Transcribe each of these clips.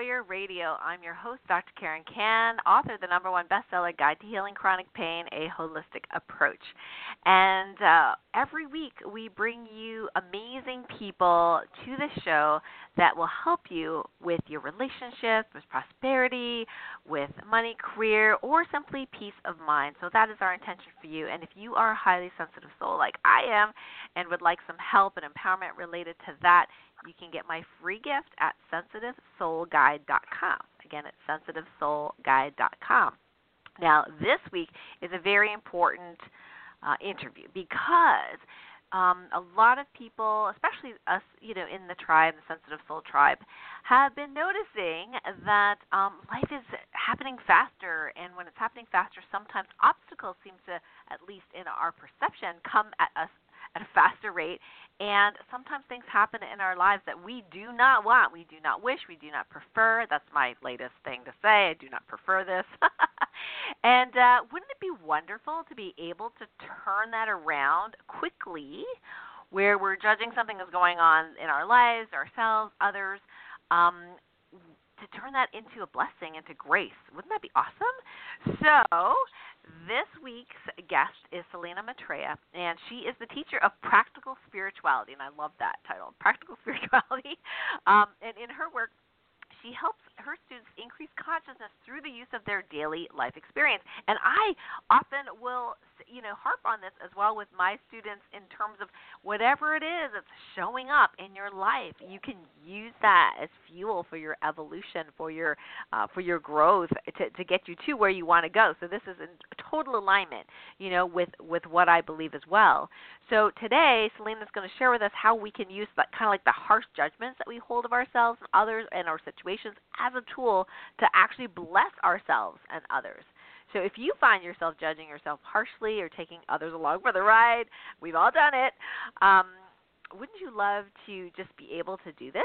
Warrior Radio. I'm your host, Dr. Karen Kan, author of the number one bestseller, Guide to Healing Chronic Pain A Holistic Approach. And uh, every week we bring you amazing people to the show that will help you with your relationship, with prosperity, with money, career, or simply peace of mind. So that is our intention for you. And if you are a highly sensitive soul like I am and would like some help and empowerment related to that, you can get my free gift at sensitivesoulguide.com. Again, it's sensitivesoulguide.com. Now, this week is a very important uh, interview because um, a lot of people, especially us, you know, in the tribe, the sensitive soul tribe, have been noticing that um, life is happening faster, and when it's happening faster, sometimes obstacles seem to, at least in our perception, come at us at a faster rate. And sometimes things happen in our lives that we do not want, we do not wish, we do not prefer. That's my latest thing to say. I do not prefer this. and uh, wouldn't it be wonderful to be able to turn that around quickly, where we're judging something that's going on in our lives, ourselves, others? Um, to turn that into a blessing, into grace. Wouldn't that be awesome? So, this week's guest is Selina Maitreya, and she is the teacher of practical spirituality, and I love that title, practical spirituality. Um, and in her work, she helps her students increase consciousness through the use of their daily life experience. And I often will, you know, harp on this as well with my students in terms of whatever it is that's showing up in your life. You can use that as fuel for your evolution, for your uh, for your growth, to to get you to where you want to go. So this is in total alignment, you know, with with what I believe as well. So today, Selina's going to share with us how we can use that kind of like the harsh judgments that we hold of ourselves and others and our situations a tool to actually bless ourselves and others. So if you find yourself judging yourself harshly or taking others along for the ride, we've all done it. Um, wouldn't you love to just be able to do this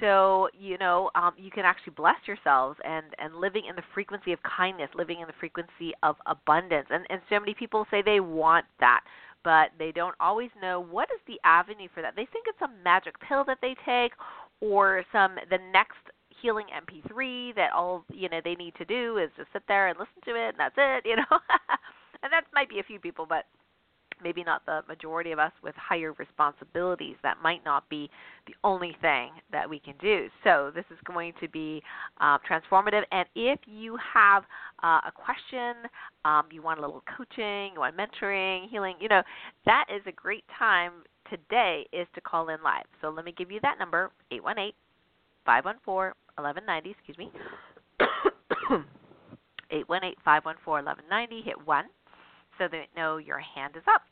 so you know um, you can actually bless yourselves and and living in the frequency of kindness living in the frequency of abundance and and so many people say they want that but they don't always know what is the avenue for that they think it's a magic pill that they take or some the next healing MP3 that all you know they need to do is just sit there and listen to it, and that's it, you know. and that might be a few people, but maybe not the majority of us with higher responsibilities. That might not be the only thing that we can do. So this is going to be uh, transformative. And if you have uh, a question, um, you want a little coaching, you want mentoring, healing, you know, that is a great time today is to call in live. So let me give you that number, 818 514 1190, excuse me. 818-514-1190. Hit 1 so they know your hand is up.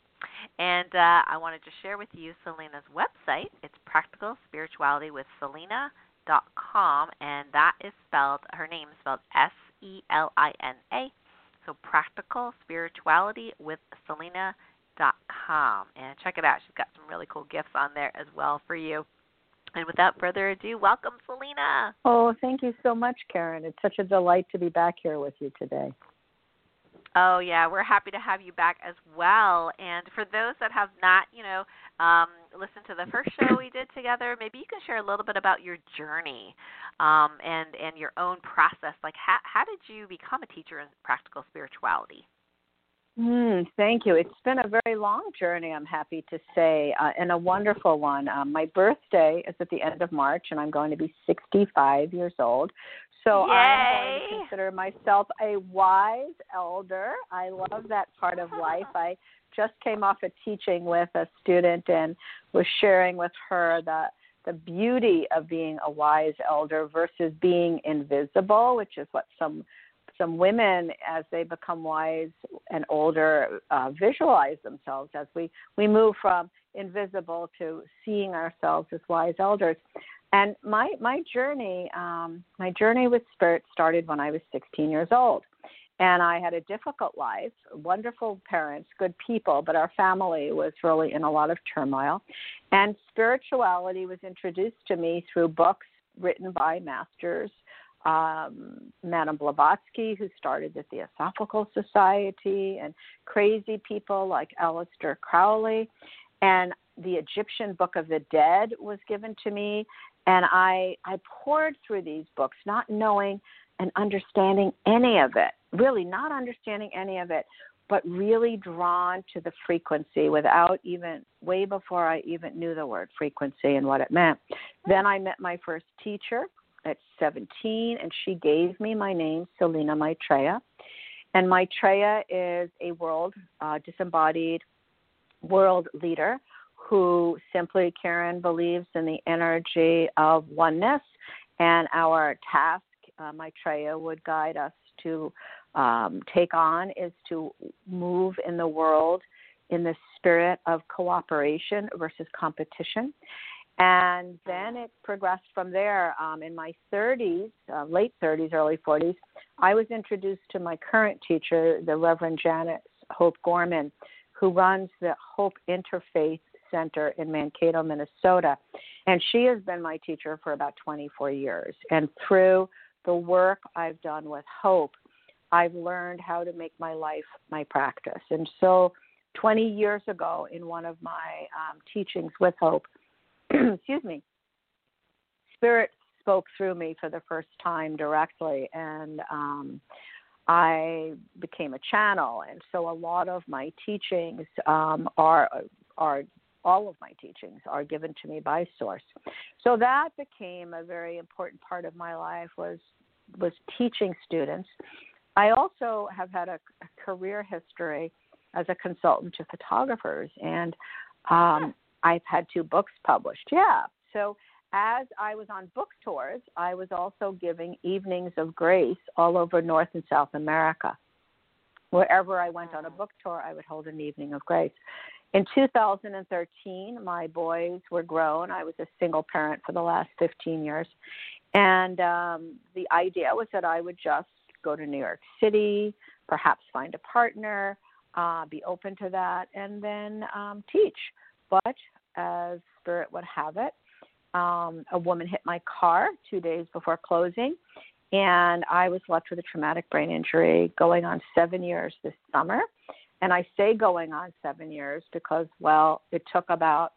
And uh, I wanted to share with you Selina's website. It's Practical Spirituality with Selina.com, and that is spelled, her name is spelled S E L I N A. So Practical Spirituality with Selina.com. And check it out. She's got some really cool gifts on there as well for you. And without further ado, welcome, Selina. Oh, thank you so much, Karen. It's such a delight to be back here with you today. Oh yeah, we're happy to have you back as well. And for those that have not, you know, um, listened to the first show we did together, maybe you can share a little bit about your journey um, and and your own process. Like, how how did you become a teacher in practical spirituality? Mm, thank you. It's been a very long journey, I'm happy to say, uh, and a wonderful one. Um, my birthday is at the end of March, and I'm going to be 65 years old. So Yay. I'm going to consider myself a wise elder. I love that part of life. I just came off a teaching with a student and was sharing with her the the beauty of being a wise elder versus being invisible, which is what some some women, as they become wise and older, uh, visualize themselves as we, we move from invisible to seeing ourselves as wise elders. And my my journey, um, my journey with spirit started when I was 16 years old, and I had a difficult life. Wonderful parents, good people, but our family was really in a lot of turmoil. And spirituality was introduced to me through books written by masters um, Madame Blavatsky, who started the Theosophical Society, and crazy people like Aleister Crowley. And the Egyptian Book of the Dead was given to me, And I I poured through these books, not knowing and understanding any of it, really not understanding any of it, but really drawn to the frequency without even way before I even knew the word frequency and what it meant. Then I met my first teacher at 17, and she gave me my name, Selina Maitreya. And Maitreya is a world uh, disembodied world leader who simply, Karen, believes in the energy of oneness. And our task, uh, Maitreya would guide us to um, take on is to move in the world in the spirit of cooperation versus competition. And then it progressed from there. Um, in my 30s, uh, late 30s, early 40s, I was introduced to my current teacher, the Reverend Janet Hope Gorman, who runs the Hope Interfaith Center in Mankato, Minnesota. And she has been my teacher for about 24 years. And through the work I've done with Hope, I've learned how to make my life my practice. And so 20 years ago, in one of my um, teachings with Hope, excuse me, Spirit spoke through me for the first time directly, and um, I became a channel. And so a lot of my teachings um, are are all of my teachings are given to me by source. So that became a very important part of my life was was teaching students I also have had a, a career history as a consultant to photographers, and um, I've had two books published. Yeah. So as I was on book tours, I was also giving evenings of grace all over North and South America. Wherever I went on a book tour, I would hold an evening of grace. In 2013, my boys were grown. I was a single parent for the last 15 years. And um, the idea was that I would just go to New York City, perhaps find a partner, uh, be open to that, and then um, teach. But as Spirit would have it, um, a woman hit my car two days before closing, and I was left with a traumatic brain injury going on seven years this summer. And I say going on seven years because, well, it took about,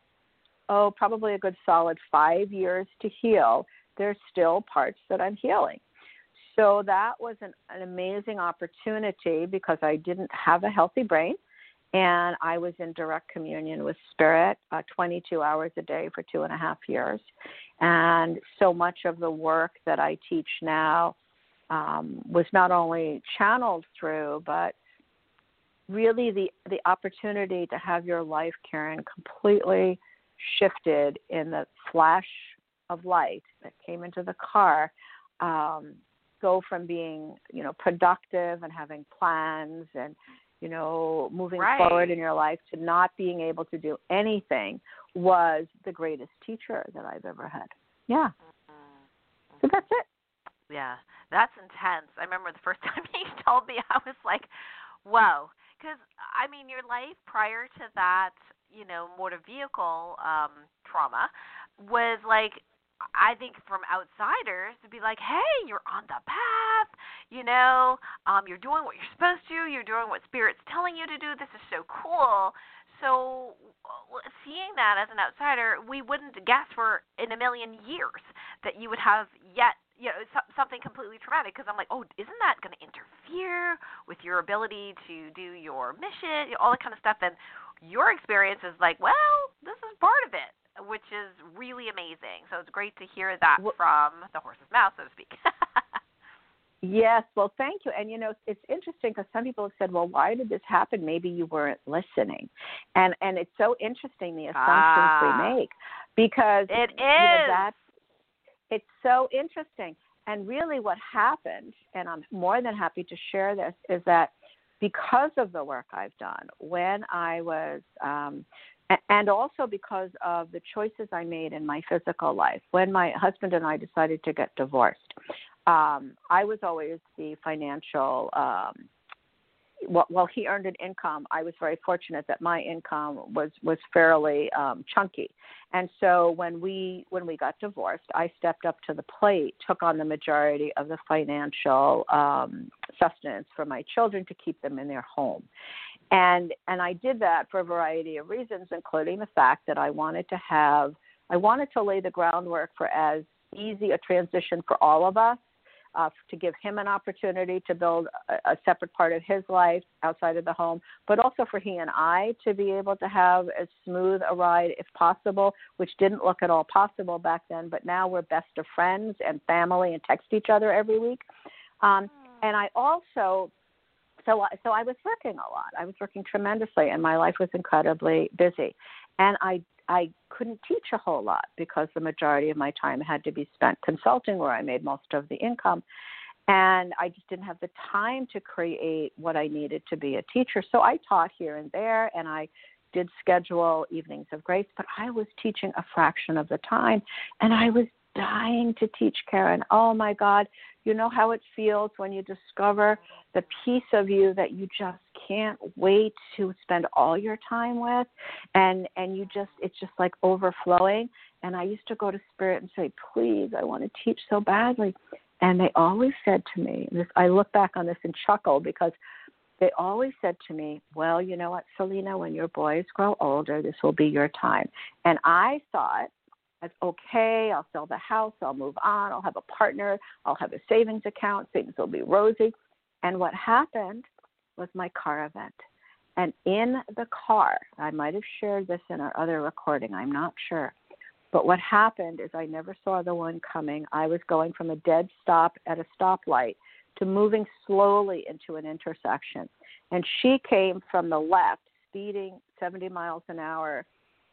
oh, probably a good solid five years to heal. There's still parts that I'm healing. So that was an, an amazing opportunity because I didn't have a healthy brain and I was in direct communion with spirit uh, 22 hours a day for two and a half years. And so much of the work that I teach now um, was not only channeled through, but really the, the opportunity to have your life, Karen, completely shifted in the flash of light that came into the car um, go from being you know productive and having plans and you know moving right. forward in your life to not being able to do anything was the greatest teacher that I've ever had. Yeah. Mm-hmm. So that's it. Yeah, that's intense. I remember the first time he told me, I was like, "Whoa!" Because I mean, your life prior to that, you know, motor vehicle um, trauma was like I think from outsiders to be like, hey, you're on the path, you know, um, you're doing what you're supposed to, you're doing what spirit's telling you to do. This is so cool. So seeing that as an outsider, we wouldn't guess for in a million years that you would have yet you know something completely traumatic because I'm like, oh, isn't that going to interfere with your ability to do your mission, all that kind of stuff? And your experience is like, well, this is part of it which is really amazing. So it's great to hear that well, from the horse's mouth, so to speak. yes, well, thank you. And you know, it's interesting because some people have said, "Well, why did this happen? Maybe you weren't listening." And and it's so interesting the assumptions ah, we make because it is. You know, that's it's so interesting. And really, what happened, and I'm more than happy to share this, is that because of the work I've done, when I was um, and also because of the choices I made in my physical life. When my husband and I decided to get divorced, um, I was always the financial. Um, well, while he earned an income, I was very fortunate that my income was was fairly um, chunky, and so when we when we got divorced, I stepped up to the plate, took on the majority of the financial um, sustenance for my children to keep them in their home, and and I did that for a variety of reasons, including the fact that I wanted to have I wanted to lay the groundwork for as easy a transition for all of us uh, to give him an opportunity to build a, a separate part of his life outside of the home, but also for he and I to be able to have as smooth a ride if possible, which didn't look at all possible back then. But now we're best of friends and family and text each other every week. Um, and I also so uh, so I was working a lot. I was working tremendously, and my life was incredibly busy. And I I couldn't teach a whole lot because the majority of my time had to be spent consulting, where I made most of the income. And I just didn't have the time to create what I needed to be a teacher. So I taught here and there, and I did schedule evenings of grace, but I was teaching a fraction of the time, and I was dying to teach Karen. Oh my God, you know how it feels when you discover the piece of you that you just can't wait to spend all your time with and and you just it's just like overflowing and I used to go to spirit and say, "Please, I want to teach so badly." And they always said to me, this I look back on this and chuckle because they always said to me, Well, you know what, Selina, when your boys grow older, this will be your time. And I thought okay, I'll sell the house, I'll move on, I'll have a partner, I'll have a savings account, things will be rosy. And what happened was my car event. And in the car, I might have shared this in our other recording, I'm not sure. But what happened is I never saw the one coming. I was going from a dead stop at a stoplight to moving slowly into an intersection. And she came from the left, speeding 70 miles an hour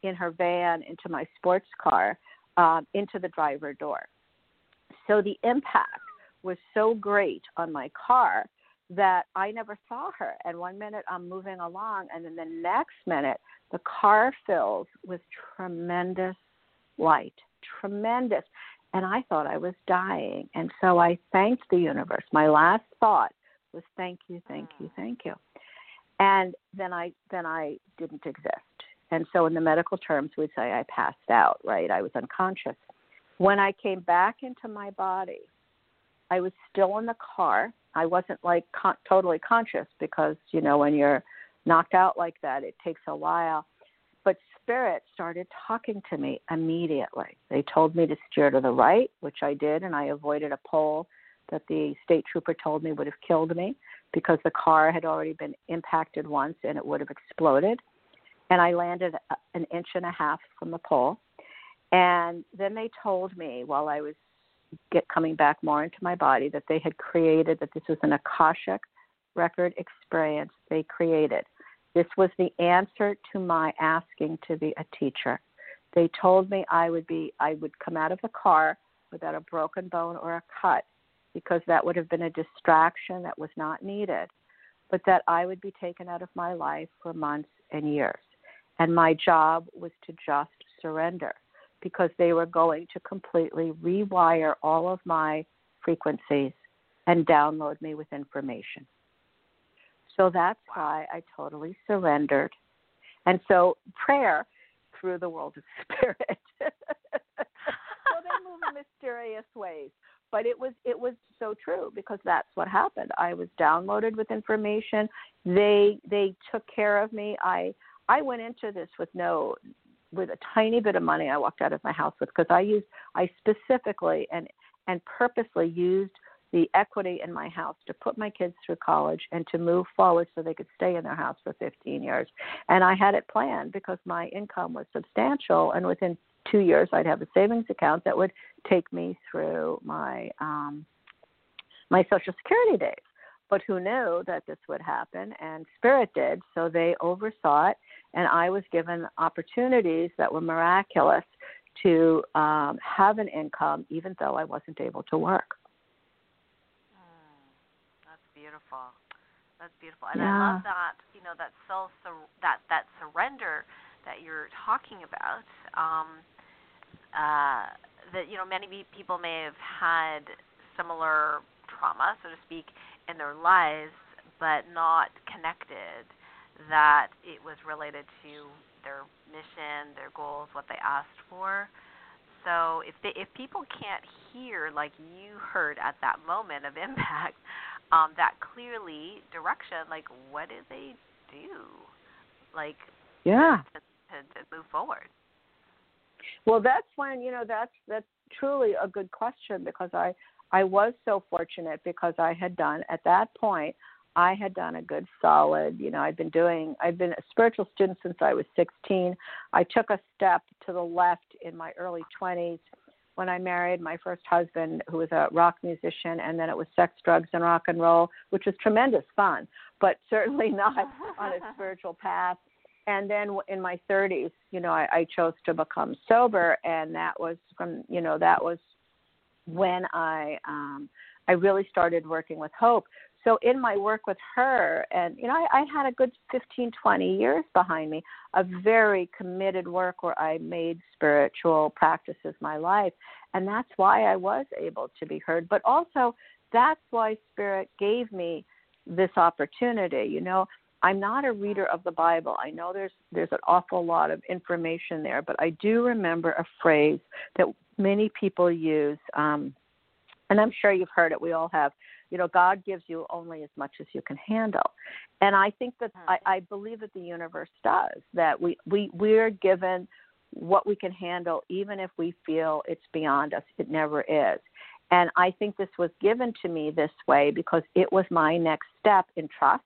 in her van into my sports car um, into the driver door. So the impact was so great on my car that I never saw her. And one minute I'm moving along, and then the next minute the car fills with tremendous light, tremendous. And I thought I was dying. And so I thanked the universe. My last thought was thank you, thank you, thank you. And then I then I didn't exist. And so, in the medical terms, we'd say I passed out, right? I was unconscious. When I came back into my body, I was still in the car. I wasn't like con- totally conscious because, you know, when you're knocked out like that, it takes a while. But spirit started talking to me immediately. They told me to steer to the right, which I did, and I avoided a pole that the state trooper told me would have killed me because the car had already been impacted once and it would have exploded and I landed uh, an inch and a half from the pole. And then they told me while I was get coming back more into my body that they had created that this was an akashic record experience they created. This was the answer to my asking to be a teacher. They told me I would be I would come out of the car without a broken bone or a cut because that would have been a distraction that was not needed, but that I would be taken out of my life for months and years. And my job was to just surrender because they were going to completely rewire all of my frequencies and download me with information. So that's why I totally surrendered. And so prayer through the world of spirit. so they move in mysterious ways. But it was it was so true because that's what happened. I was downloaded with information. They they took care of me. I I went into this with no with a tiny bit of money I walked out of my house with because I used I specifically and and purposely used the equity in my house to put my kids through college and to move forward so they could stay in their house for 15 years. And I had it planned because my income was substantial and within 2 years I'd have a savings account that would take me through my um my social security days. But who knew that this would happen and spirit did, so they oversaw it and I was given opportunities that were miraculous to um, have an income, even though I wasn't able to work. Mm, that's beautiful. That's beautiful, and yeah. I love that. You know that self that that surrender that you're talking about. Um, uh, that you know many people may have had similar trauma, so to speak, in their lives, but not connected that it was related to their mission, their goals, what they asked for. So if they if people can't hear like you heard at that moment of impact, um, that clearly direction, like what did they do? Like yeah to, to, to move forward. Well, that's when you know that's that's truly a good question because I I was so fortunate because I had done at that point I had done a good solid, you know, I'd been doing I've been a spiritual student since I was 16. I took a step to the left in my early 20s when I married my first husband who was a rock musician and then it was sex, drugs and rock and roll, which was tremendous fun, but certainly not on a spiritual path. And then in my 30s, you know, I, I chose to become sober and that was from, you know, that was when I um I really started working with Hope. So in my work with her and you know I, I had a good 15 20 years behind me of very committed work where i made spiritual practices my life. And that's why i was able to be heard. But also that's why spirit gave me this opportunity you know i'm not a reader of the bible. I know there's there's an awful lot of information there but i do remember a phrase that many people use um and i'm sure you've heard it we all have you know god gives you only as much as you can handle. And i think that I, I believe that the universe does that we we we're given what we can handle even if we feel it's beyond us. It never is. And i think this was given to me this way because it was my next step in trust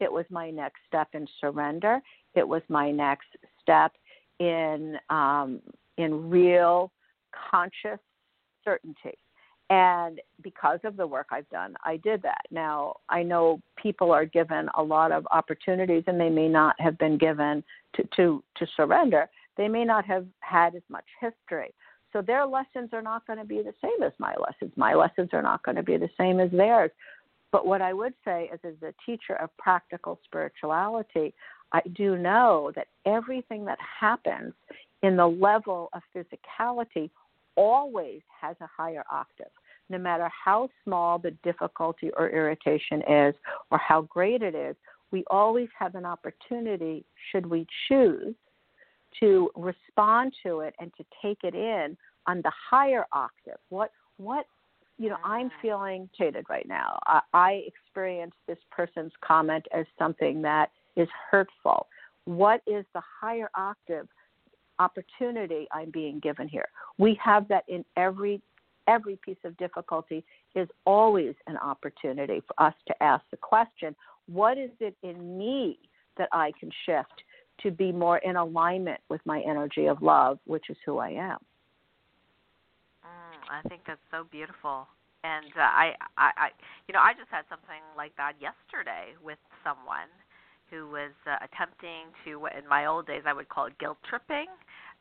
it was my next step in surrender it was my next step in um, in real conscious certainty and because of the work I've done, I did that. Now, I know people are given a lot of opportunities and they may not have been given to, to, to surrender. They may not have had as much history. So their lessons are not going to be the same as my lessons. My lessons are not going to be the same as theirs. But what I would say is, as a teacher of practical spirituality, I do know that everything that happens in the level of physicality always has a higher octave. No matter how small the difficulty or irritation is or how great it is, we always have an opportunity, should we choose, to respond to it and to take it in on the higher octave. What what you know, I'm mm. feeling jaded right now. I, I experience this person's comment as something that is hurtful. What is the higher octave opportunity I'm being given here. We have that in every every piece of difficulty is always an opportunity for us to ask the question, what is it in me that I can shift to be more in alignment with my energy of love, which is who I am. I think that's so beautiful. And uh, I, I, I, you know, I just had something like that yesterday with someone who was uh, attempting to what in my old days I would call it guilt tripping,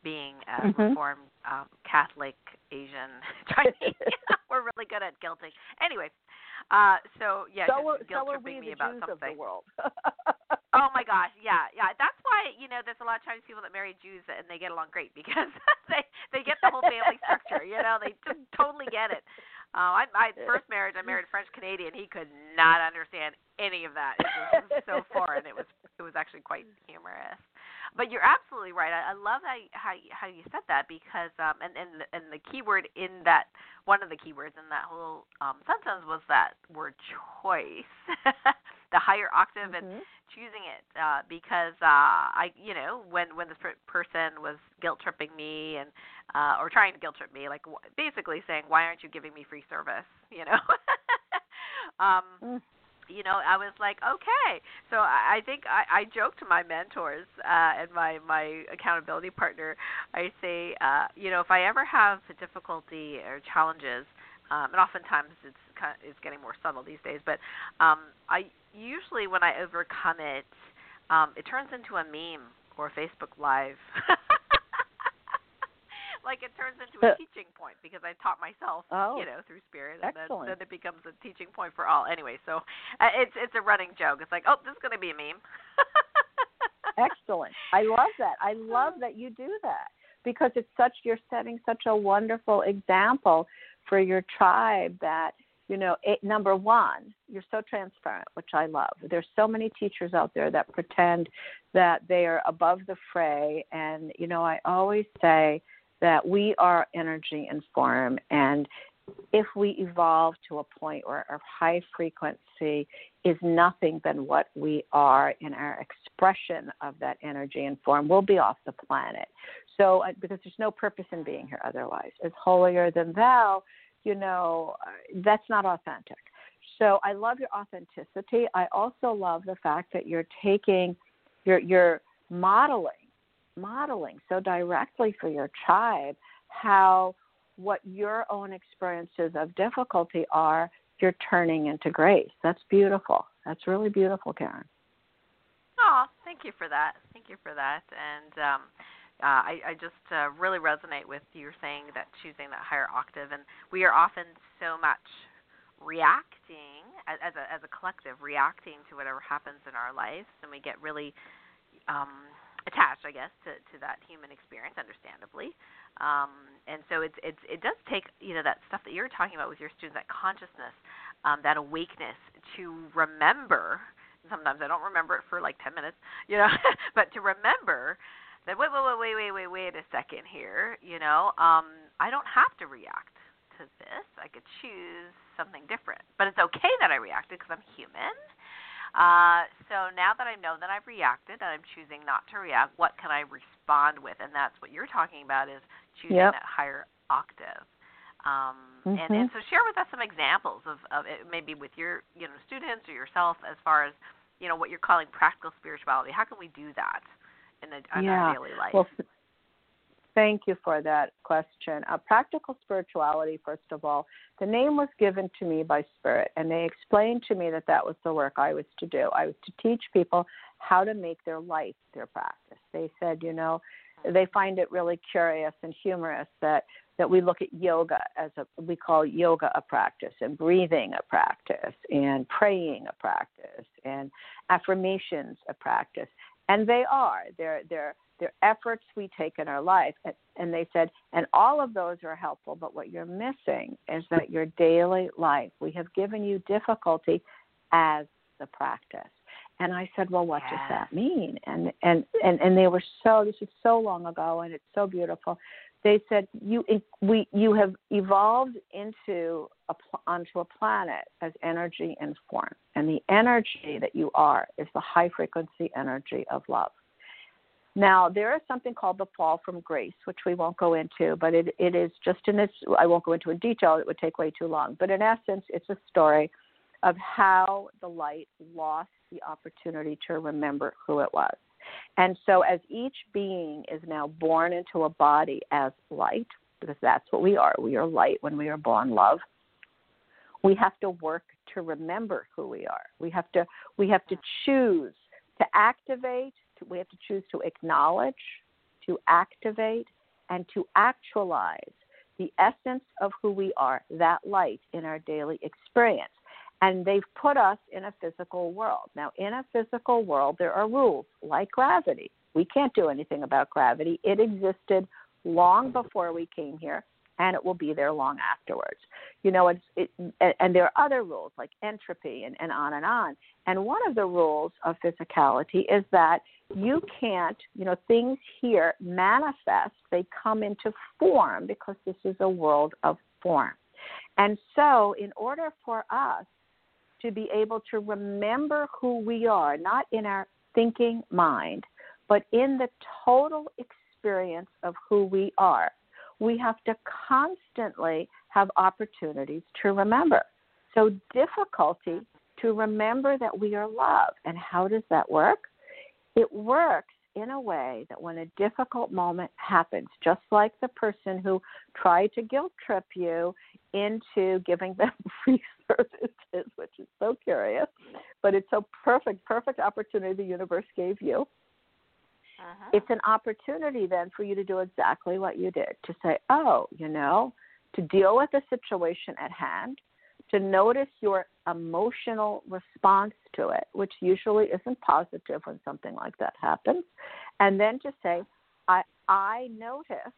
being a mm-hmm. reformed um, Catholic Asian Chinese. we're really good at guilting. Anyway, uh, so yeah, so just guilt so tripping me about Jews something. Of the world. Oh my gosh, yeah, yeah. That's why you know there's a lot of Chinese people that marry Jews and they get along great because they they get the whole family structure. You know, they just totally get it. Uh, I, my first marriage, I married a French Canadian. He could not understand any of that. It was so foreign. It was it was actually quite humorous. But you're absolutely right. I, I love how how how you said that because um and and and the key word in that one of the keywords in that whole um sentence was that word choice. the higher octave mm-hmm. and choosing it uh because uh I you know when when this per- person was guilt tripping me and uh or trying to guilt trip me like w- basically saying why aren't you giving me free service you know um mm. you know i was like okay so i, I think i i joke to my mentors uh and my my accountability partner i say uh you know if i ever have a difficulty or challenges um, and oftentimes it's kind of, it's getting more subtle these days. But um, I usually when I overcome it, um, it turns into a meme or a Facebook Live. like it turns into a teaching point because I taught myself, oh, you know, through spirit, and then, excellent. then it becomes a teaching point for all. Anyway, so uh, it's it's a running joke. It's like, oh, this is going to be a meme. excellent. I love that. I love that you do that because it's such you're setting such a wonderful example for your tribe that you know it, number one you're so transparent which i love. There's so many teachers out there that pretend that they are above the fray. And you know i always say that we are energy and form and if we evolve to a point where our high frequency is nothing than what we are in our expression of that energy and form, we'll be off the planet. So, uh, because there's no purpose in being here otherwise. As holier than thou, you know, uh, that's not authentic. So, I love your authenticity. I also love the fact that you're taking, you're, you're modeling, modeling so directly for your tribe how what your own experiences of difficulty are, you're turning into grace. That's beautiful. That's really beautiful, Karen. Oh, thank you for that. Thank you for that. And um, uh, I, I just uh, really resonate with you saying that choosing that higher octave. And we are often so much reacting as, as a as a collective, reacting to whatever happens in our lives, and we get really um, attached, I guess, to, to that human experience, understandably. Um, and so it's, it's, it does take, you know, that stuff that you're talking about with your students, that consciousness, um, that awakeness to remember. Sometimes I don't remember it for like 10 minutes, you know, but to remember that wait, wait, wait, wait, wait, wait a second here, you know, um, I don't have to react to this. I could choose something different. But it's okay that I reacted because I'm human uh, so now that I know that I've reacted, and I'm choosing not to react, what can I respond with? And that's what you're talking about is choosing yep. that higher octave. Um, mm-hmm. and, and so share with us some examples of, of it, maybe with your you know students or yourself as far as you know what you're calling practical spirituality. How can we do that in, a, in yeah. our daily life? Well, Thank you for that question. Uh, practical spirituality, first of all, the name was given to me by Spirit, and they explained to me that that was the work I was to do. I was to teach people how to make their life their practice. They said, you know, they find it really curious and humorous that that we look at yoga as a we call yoga a practice and breathing a practice and praying a practice and affirmations a practice and they are they're they're they're efforts we take in our life. And, and they said, and all of those are helpful, but what you're missing is that your daily life, we have given you difficulty as the practice. And I said, well, what does that mean? And, and, and, and they were so, this is so long ago and it's so beautiful. They said, you, we, you have evolved into onto a planet as energy and form. And the energy that you are is the high frequency energy of love. Now, there is something called the fall from grace, which we won't go into, but it, it is just in its, I won't go into in detail, it would take way too long. But in essence, it's a story of how the light lost the opportunity to remember who it was. And so, as each being is now born into a body as light, because that's what we are, we are light when we are born love, we have to work to remember who we are. We have to, we have to choose to activate we have to choose to acknowledge, to activate, and to actualize the essence of who we are, that light in our daily experience. And they've put us in a physical world. Now, in a physical world, there are rules like gravity. We can't do anything about gravity. It existed long before we came here, and it will be there long afterwards. You know, it's, it, and there are other rules like entropy and, and on and on. And one of the rules of physicality is that you can't, you know, things here manifest, they come into form because this is a world of form. And so, in order for us to be able to remember who we are, not in our thinking mind, but in the total experience of who we are, we have to constantly have opportunities to remember. So, difficulty to remember that we are love. And how does that work? It works in a way that when a difficult moment happens, just like the person who tried to guilt trip you into giving them free services, which is so curious, but it's a perfect, perfect opportunity the universe gave you. Uh-huh. It's an opportunity then for you to do exactly what you did to say, oh, you know, to deal with the situation at hand, to notice your emotional response to it, which usually isn't positive when something like that happens, and then to say, I, I notice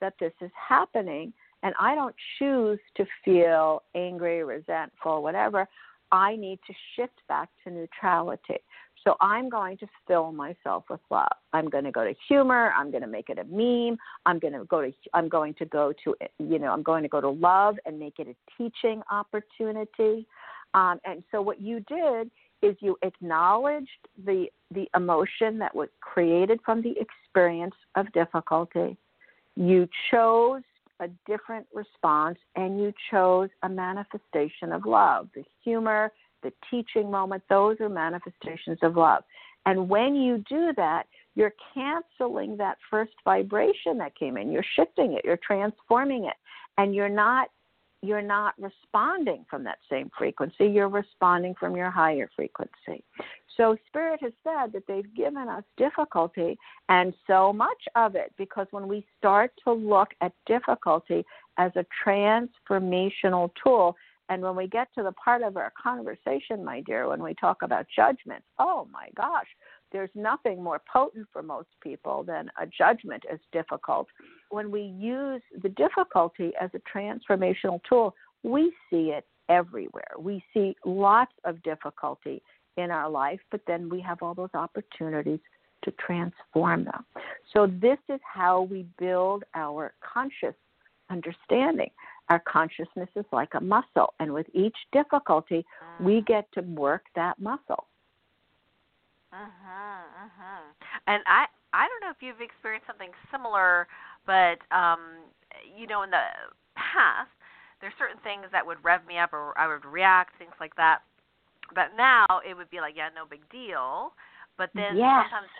that this is happening and I don't choose to feel angry, resentful, whatever. I need to shift back to neutrality. So I'm going to fill myself with love. I'm going to go to humor. I'm going to make it a meme. I'm going to go to I'm going to go to you know I'm going to go to love and make it a teaching opportunity. Um, and so what you did is you acknowledged the the emotion that was created from the experience of difficulty. You chose a different response and you chose a manifestation of love. The humor, the teaching moment, those are manifestations of love. And when you do that, you're canceling that first vibration that came in. You're shifting it, you're transforming it, and you're not you're not responding from that same frequency, you're responding from your higher frequency. So, Spirit has said that they've given us difficulty and so much of it because when we start to look at difficulty as a transformational tool, and when we get to the part of our conversation, my dear, when we talk about judgment, oh my gosh, there's nothing more potent for most people than a judgment as difficult. When we use the difficulty as a transformational tool, we see it everywhere. We see lots of difficulty in our life, but then we have all those opportunities to transform them. So, this is how we build our conscious understanding. Our consciousness is like a muscle, and with each difficulty, we mm. get to work that muscle. Mhm, mhm. And I I don't know if you've experienced something similar, but um you know in the past there's certain things that would rev me up or I would react things like that. But now it would be like yeah, no big deal. But then yes. sometimes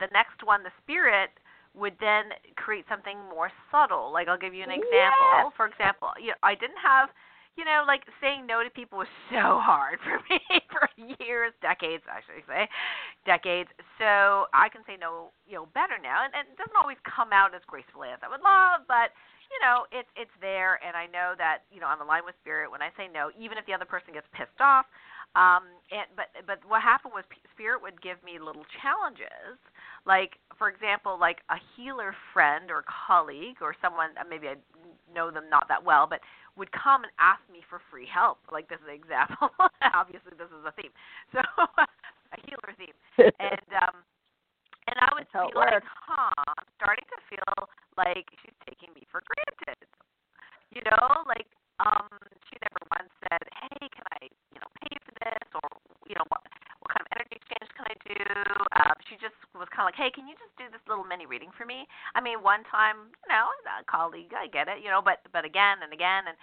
the next one the spirit would then create something more subtle. Like I'll give you an example. Yes. For example, you know, I didn't have you know, like saying no to people was so hard for me for years, decades, I should say, decades. So I can say no, you know, better now, and, and it doesn't always come out as gracefully as I would love, but you know, it's it's there, and I know that you know I'm aligned with spirit when I say no, even if the other person gets pissed off. Um, and but but what happened was spirit would give me little challenges, like for example, like a healer friend or colleague or someone maybe I know them not that well, but would come and ask me for free help. Like this is an example. Obviously, this is a theme. So a healer theme, and um, and I would That's be like, huh, I'm starting to feel like she's taking me for granted. You know, like um, she never once said, hey, can I, you know, pay for this, or you know, what what kind of energy exchange can I do? Uh, she just was kind of like, hey, can you just do this little mini reading for me? I mean, one time, you know, a colleague, I get it, you know, but but again and again and.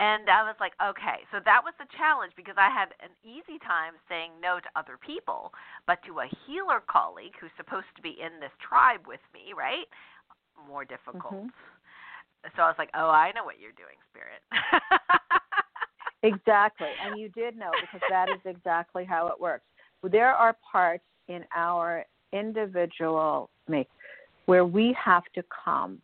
And I was like, okay, so that was the challenge because I had an easy time saying no to other people, but to a healer colleague who's supposed to be in this tribe with me, right? More difficult. Mm-hmm. So I was like, oh, I know what you're doing, Spirit. exactly. And you did know because that is exactly how it works. There are parts in our individual make where we have to come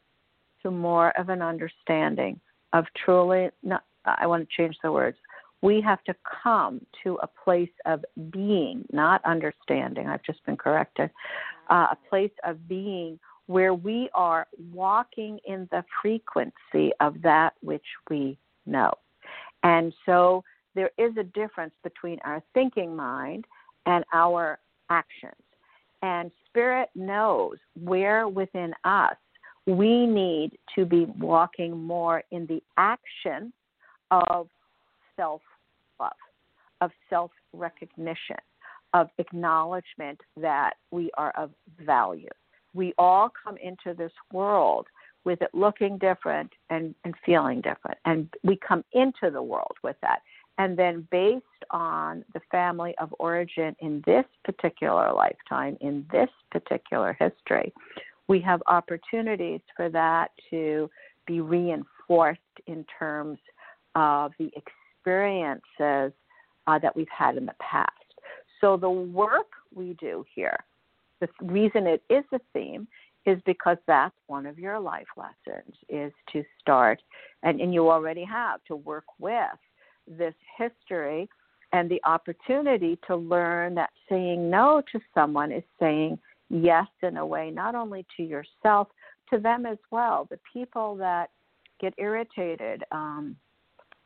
to more of an understanding of truly not, I want to change the words. We have to come to a place of being, not understanding. I've just been corrected. Uh, a place of being where we are walking in the frequency of that which we know. And so there is a difference between our thinking mind and our actions. And Spirit knows where within us we need to be walking more in the action of self love, of self recognition, of acknowledgement that we are of value. We all come into this world with it looking different and, and feeling different. And we come into the world with that. And then, based on the family of origin in this particular lifetime, in this particular history, we have opportunities for that to be reinforced in terms of the experiences uh, that we've had in the past. So, the work we do here, the reason it is a theme is because that's one of your life lessons is to start and, and you already have to work with this history and the opportunity to learn that saying no to someone is saying yes in a way not only to yourself to them as well the people that get irritated um,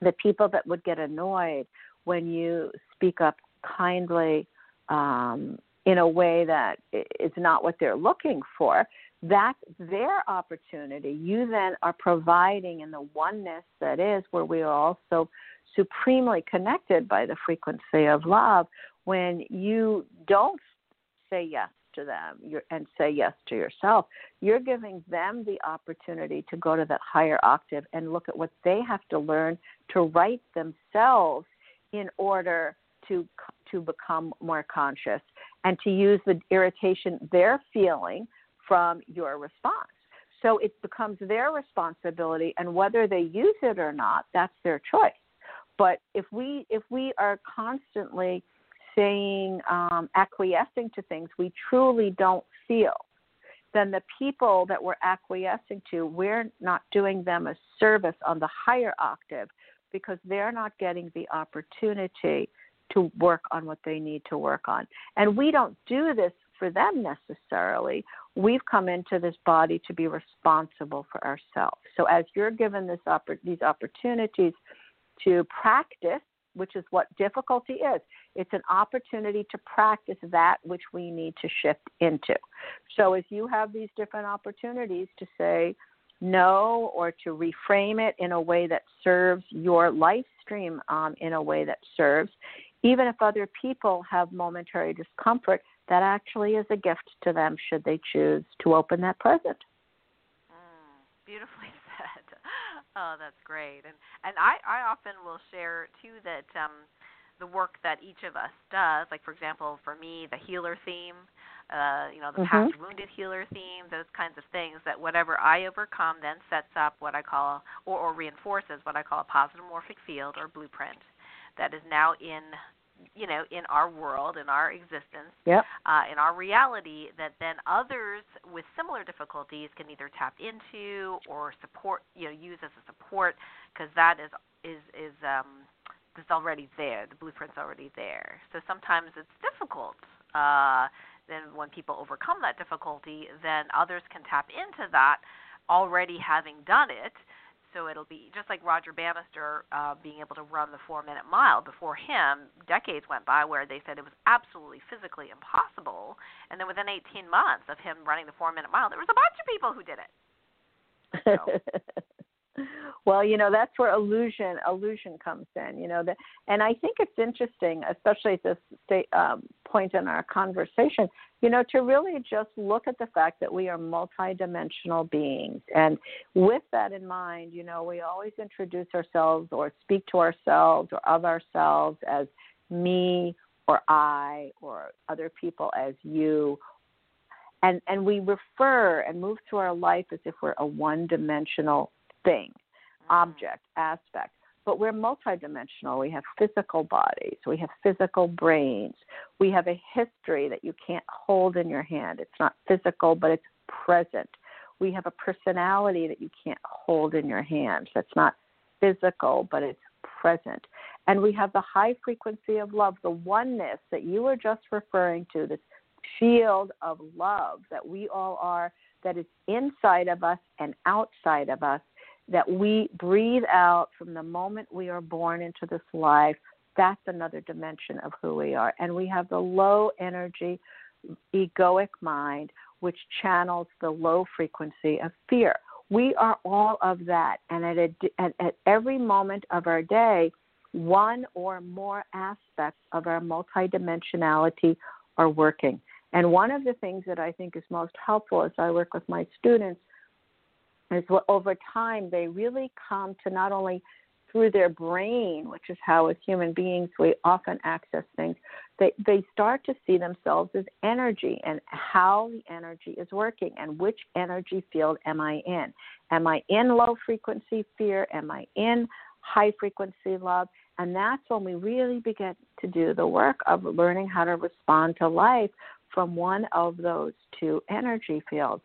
the people that would get annoyed when you speak up kindly um, in a way that is not what they're looking for, that's their opportunity. You then are providing in the oneness that is where we are also supremely connected by the frequency of love when you don't say yes to them and say yes to yourself, you're giving them the opportunity to go to that higher octave and look at what they have to learn to write themselves in order to to become more conscious and to use the irritation they're feeling from your response. So it becomes their responsibility and whether they use it or not, that's their choice. But if we if we are constantly saying um, acquiescing to things we truly don't feel, then the people that we're acquiescing to, we're not doing them a service on the higher octave because they're not getting the opportunity to work on what they need to work on. And we don't do this for them necessarily. We've come into this body to be responsible for ourselves. So as you're given this oppor- these opportunities to practice which is what difficulty is. It's an opportunity to practice that which we need to shift into. So, as you have these different opportunities to say no or to reframe it in a way that serves your life stream um, in a way that serves, even if other people have momentary discomfort, that actually is a gift to them should they choose to open that present. Mm, beautifully Oh, that's great. And and I I often will share too that um the work that each of us does, like for example, for me, the healer theme, uh, you know, the mm-hmm. past wounded healer theme, those kinds of things that whatever I overcome then sets up what I call or, or reinforces what I call a positive morphic field or blueprint that is now in you know in our world in our existence yep. uh, in our reality that then others with similar difficulties can either tap into or support you know use as a support because that is is is um is already there the blueprint's already there so sometimes it's difficult uh then when people overcome that difficulty then others can tap into that already having done it so it'll be just like Roger Bannister uh, being able to run the four minute mile. Before him, decades went by where they said it was absolutely physically impossible. And then within 18 months of him running the four minute mile, there was a bunch of people who did it. So. well, you know that's where illusion illusion comes in. You know that, and I think it's interesting, especially at this state, um, point in our conversation. You know, to really just look at the fact that we are multidimensional beings, and with that in mind, you know, we always introduce ourselves or speak to ourselves or of ourselves as me or I or other people as you and and we refer and move through our life as if we're a one dimensional thing, mm-hmm. object, aspect. But we're multidimensional. We have physical bodies, we have physical brains, we have a history that you can't hold in your hand. It's not physical, but it's present. We have a personality that you can't hold in your hand. That's not physical, but it's present. And we have the high frequency of love, the oneness that you were just referring to, this field of love that we all are, that is inside of us and outside of us that we breathe out from the moment we are born into this life, that's another dimension of who we are. And we have the low energy, egoic mind, which channels the low frequency of fear. We are all of that. And at, a, at, at every moment of our day, one or more aspects of our multidimensionality are working. And one of the things that I think is most helpful as I work with my students is what over time they really come to not only through their brain, which is how as human beings we often access things, they, they start to see themselves as energy and how the energy is working and which energy field am I in. Am I in low frequency fear? Am I in high frequency love? And that's when we really begin to do the work of learning how to respond to life from one of those two energy fields.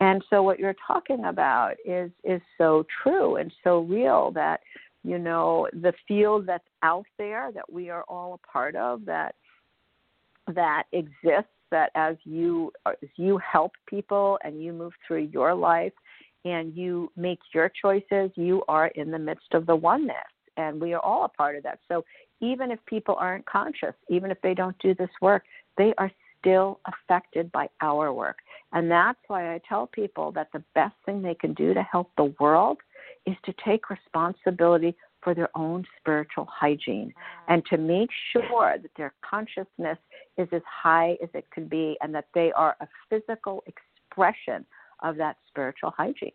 And so what you're talking about is is so true and so real that you know the field that's out there that we are all a part of that that exists that as you as you help people and you move through your life and you make your choices you are in the midst of the oneness and we are all a part of that so even if people aren't conscious even if they don't do this work they are still affected by our work. And that's why I tell people that the best thing they can do to help the world is to take responsibility for their own spiritual hygiene and to make sure that their consciousness is as high as it can be and that they are a physical expression of that spiritual hygiene.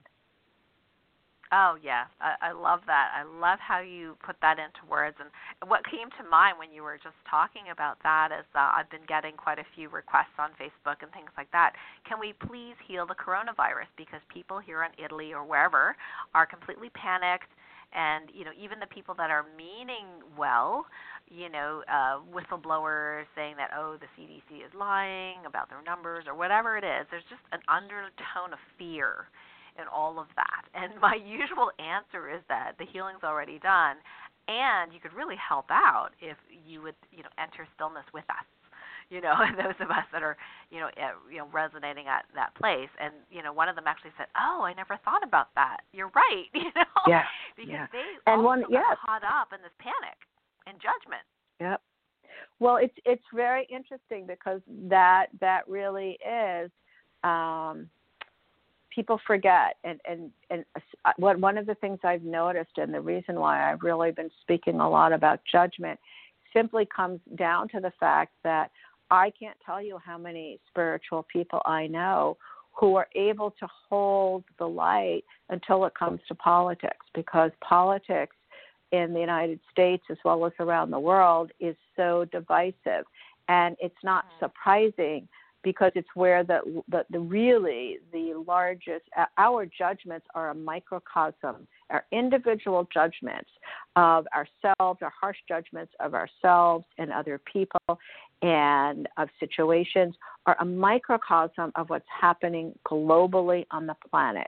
Oh yeah, I, I love that. I love how you put that into words. And what came to mind when you were just talking about that is uh, I've been getting quite a few requests on Facebook and things like that. Can we please heal the coronavirus because people here in Italy or wherever are completely panicked, and you know even the people that are meaning well, you know, uh, whistleblowers saying that oh the CDC is lying about their numbers or whatever it is. There's just an undertone of fear in all of that. And my usual answer is that the healing's already done, and you could really help out if you would, you know, enter stillness with us. You know, and those of us that are, you know, uh, you know, resonating at that place. And you know, one of them actually said, "Oh, I never thought about that. You're right." You know, yeah, because yeah. they and also one, got yes. caught up in this panic and judgment. Yep. Well, it's it's very interesting because that that really is um, people forget and and and what one of the things I've noticed and the reason why I've really been speaking a lot about judgment simply comes down to the fact that I can't tell you how many spiritual people I know who are able to hold the light until it comes to politics because politics in the United States as well as around the world is so divisive and it's not mm. surprising because it's where the, the, the really the largest our judgments are a microcosm our individual judgments of ourselves our harsh judgments of ourselves and other people and of situations are a microcosm of what's happening globally on the planet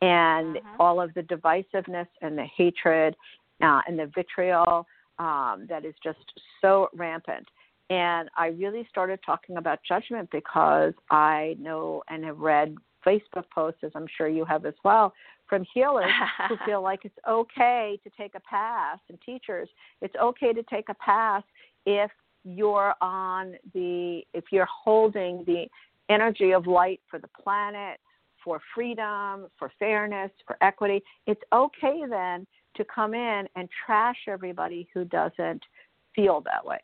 and mm-hmm. all of the divisiveness and the hatred uh, and the vitriol um, that is just so rampant and I really started talking about judgment because I know and have read Facebook posts, as I'm sure you have as well, from healers who feel like it's okay to take a pass, and teachers, it's okay to take a pass if you're on the, if you're holding the energy of light for the planet, for freedom, for fairness, for equity. It's okay then to come in and trash everybody who doesn't feel that way.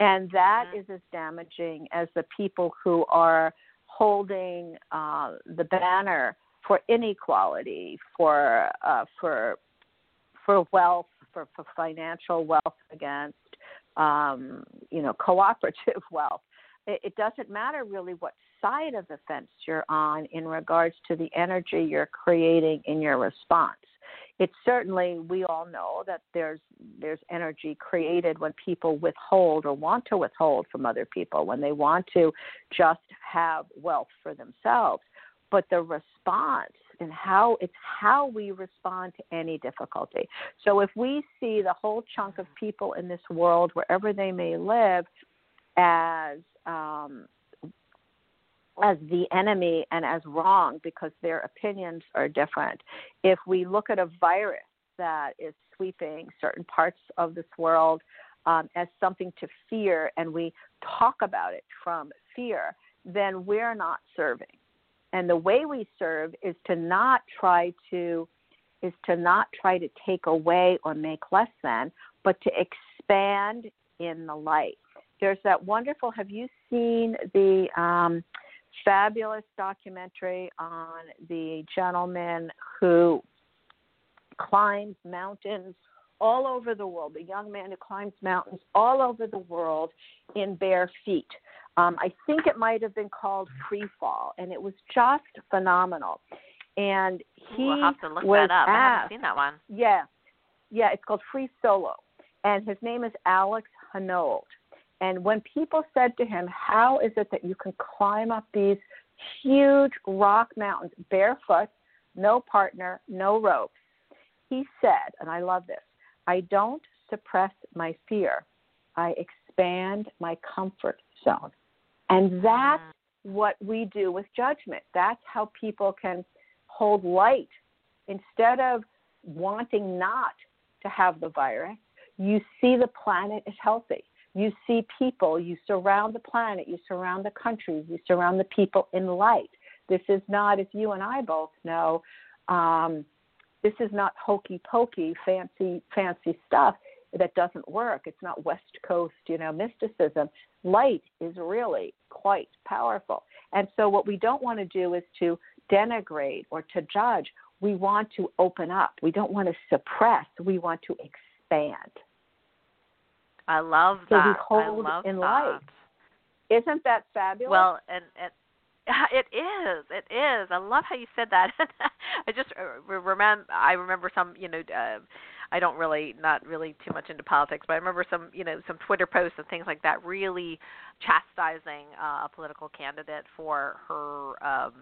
And that mm-hmm. is as damaging as the people who are holding uh, the banner for inequality, for uh, for for wealth, for, for financial wealth against um, you know cooperative wealth. It, it doesn't matter really what side of the fence you're on in regards to the energy you're creating in your response it's certainly we all know that there's there's energy created when people withhold or want to withhold from other people when they want to just have wealth for themselves. But the response and how it's how we respond to any difficulty. So if we see the whole chunk of people in this world wherever they may live as um, as the enemy and as wrong because their opinions are different. If we look at a virus that is sweeping certain parts of this world um, as something to fear and we talk about it from fear, then we're not serving. And the way we serve is to not try to is to not try to take away or make less than, but to expand in the light. There's that wonderful. Have you seen the um, fabulous documentary on the gentleman who climbs mountains all over the world, the young man who climbs mountains all over the world in bare feet. Um, I think it might have been called Free Fall, and it was just phenomenal. And he we'll have to look was that up. Asked, I haven't seen that one. Yeah, yeah, it's called Free Solo, and his name is Alex Honnold. And when people said to him, How is it that you can climb up these huge rock mountains barefoot, no partner, no ropes? He said, and I love this I don't suppress my fear, I expand my comfort zone. And that's what we do with judgment. That's how people can hold light. Instead of wanting not to have the virus, you see the planet is healthy You see people, you surround the planet, you surround the countries, you surround the people in light. This is not, as you and I both know, um, this is not hokey pokey, fancy, fancy stuff that doesn't work. It's not West Coast, you know, mysticism. Light is really quite powerful. And so what we don't want to do is to denigrate or to judge. We want to open up. We don't want to suppress. We want to expand. I love that. we hold I love in that. light. Isn't that fabulous? Well, and, and it is. It is. I love how you said that. I just uh, remember. I remember some. You know, uh, I don't really, not really too much into politics, but I remember some. You know, some Twitter posts and things like that, really chastising uh, a political candidate for her um,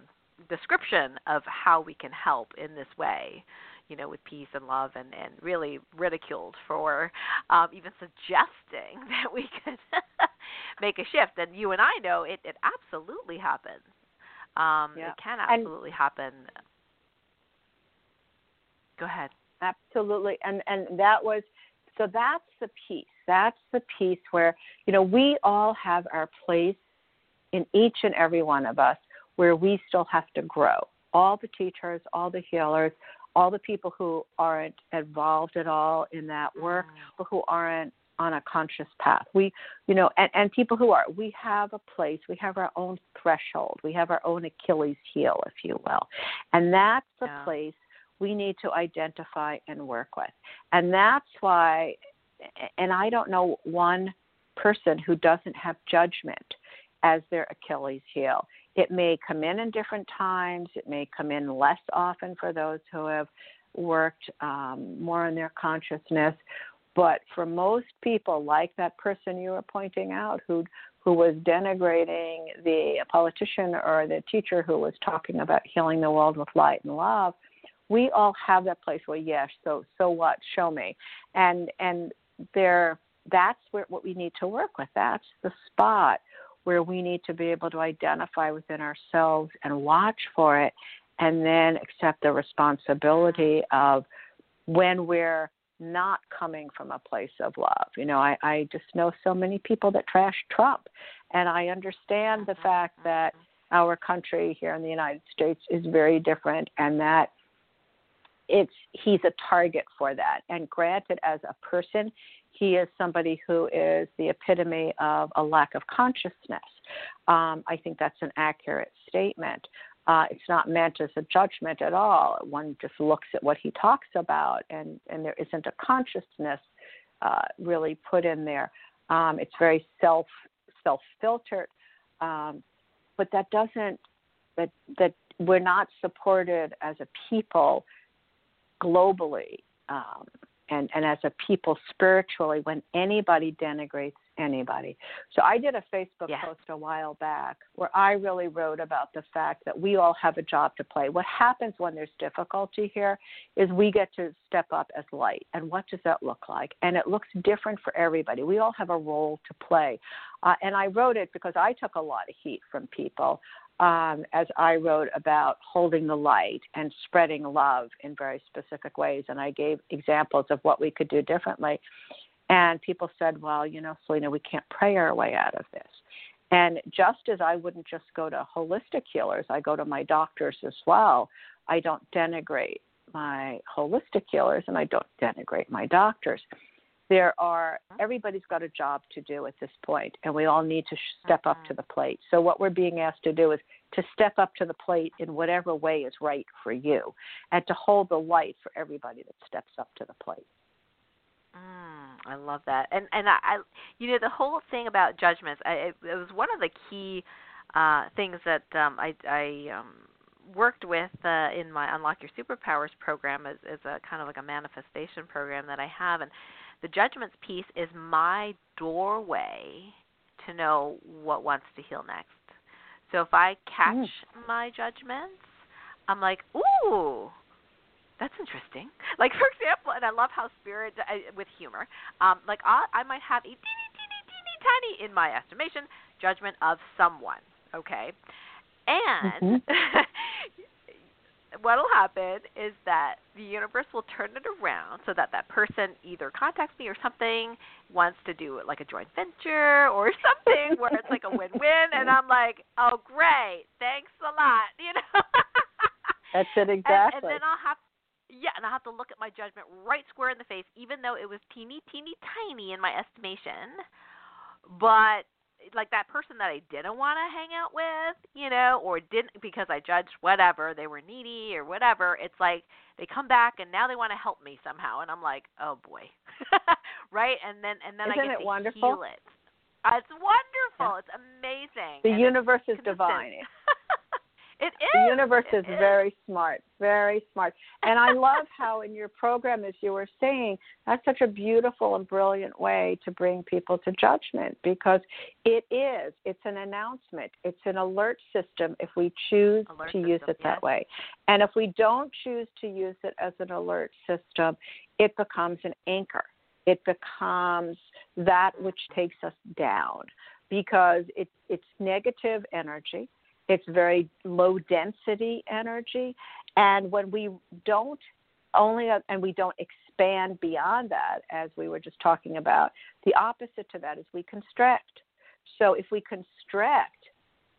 description of how we can help in this way you know, with peace and love, and and really ridiculed for um, even suggesting that we could make a shift. And you and I know it it absolutely happens. Um, yeah. It can absolutely and, happen. Go ahead. Absolutely, and and that was so. That's the piece. That's the piece where you know we all have our place in each and every one of us where we still have to grow. All the teachers, all the healers, all the people who aren't involved at all in that work mm. or who aren't on a conscious path. We, you know, and, and people who are, we have a place, we have our own threshold, we have our own Achilles heel, if you will. And that's the yeah. place we need to identify and work with. And that's why, and I don't know one person who doesn't have judgment as their Achilles heel. It may come in in different times. It may come in less often for those who have worked um, more on their consciousness. But for most people, like that person you were pointing out, who who was denigrating the politician or the teacher who was talking about healing the world with light and love, we all have that place where yes, so so what? Show me, and and there that's where what we need to work with. That's the spot where we need to be able to identify within ourselves and watch for it and then accept the responsibility of when we're not coming from a place of love. You know, I, I just know so many people that trash Trump. And I understand the fact mm-hmm. that our country here in the United States is very different and that it's he's a target for that. And granted, as a person, he is somebody who is the epitome of a lack of consciousness. Um, I think that's an accurate statement. Uh, it's not meant as a judgment at all. One just looks at what he talks about, and, and there isn't a consciousness uh, really put in there. Um, it's very self self filtered, um, but that doesn't that that we're not supported as a people globally um, and, and as a people spiritually when anybody denigrates anybody. So I did a Facebook yeah. post a while back where I really wrote about the fact that we all have a job to play. What happens when there's difficulty here is we get to step up as light. And what does that look like? And it looks different for everybody. We all have a role to play. Uh, and I wrote it because I took a lot of heat from people um, as I wrote about holding the light and spreading love in very specific ways. And I gave examples of what we could do differently. And people said, well, you know, Selina, we can't pray our way out of this. And just as I wouldn't just go to holistic healers, I go to my doctors as well. I don't denigrate my holistic healers and I don't denigrate my doctors there are everybody's got a job to do at this point and we all need to step up to Mm-hmm. the plate so what we're being asked to do is to step up to the plate in whatever way is right for you and to hold the light for everybody that steps up to the plate Mm, I love that, and and I, I, you know, the whole thing about judgments. I, it, it was one of the key uh, things that um, I, I um, worked with uh, in my Unlock Your Superpowers program as, as a kind of like a manifestation program that I have, and the judgments piece is my doorway to know what wants to heal next. So if I catch mm. my judgments, I'm like, ooh, that's interesting. Like for example, and I love how spirit uh, with humor. Um, like I, I might have a teeny, teeny, teeny, tiny, in my estimation, judgment of someone. Okay, and mm-hmm. what'll happen is that the universe will turn it around so that that person either contacts me or something wants to do like a joint venture or something where it's like a win-win and I'm like, "Oh, great. Thanks a lot." You know. That's it exactly. And, and then I'll have yeah, and I'll have to look at my judgment right square in the face, even though it was teeny, teeny, tiny in my estimation. But like that person that I didn't want to hang out with, you know, or didn't because I judged whatever they were needy or whatever. It's like they come back and now they want to help me somehow, and I'm like, oh boy, right? And then and then Isn't I get it to wonderful? heal it. It's wonderful. It's amazing. The and universe is consistent. divine. It is. The universe it is, is very smart, very smart. And I love how in your program, as you were saying, that's such a beautiful and brilliant way to bring people to judgment because it is. It's an announcement. It's an alert system if we choose Alert to use system, it that way. And if we don't choose to use it as an alert system, it becomes an anchor. It becomes that which takes us down because it, it's negative energy it's very low density energy. And when we don't only, and we don't expand beyond that, as we were just talking about, the opposite to that is we constrict. So if we constrict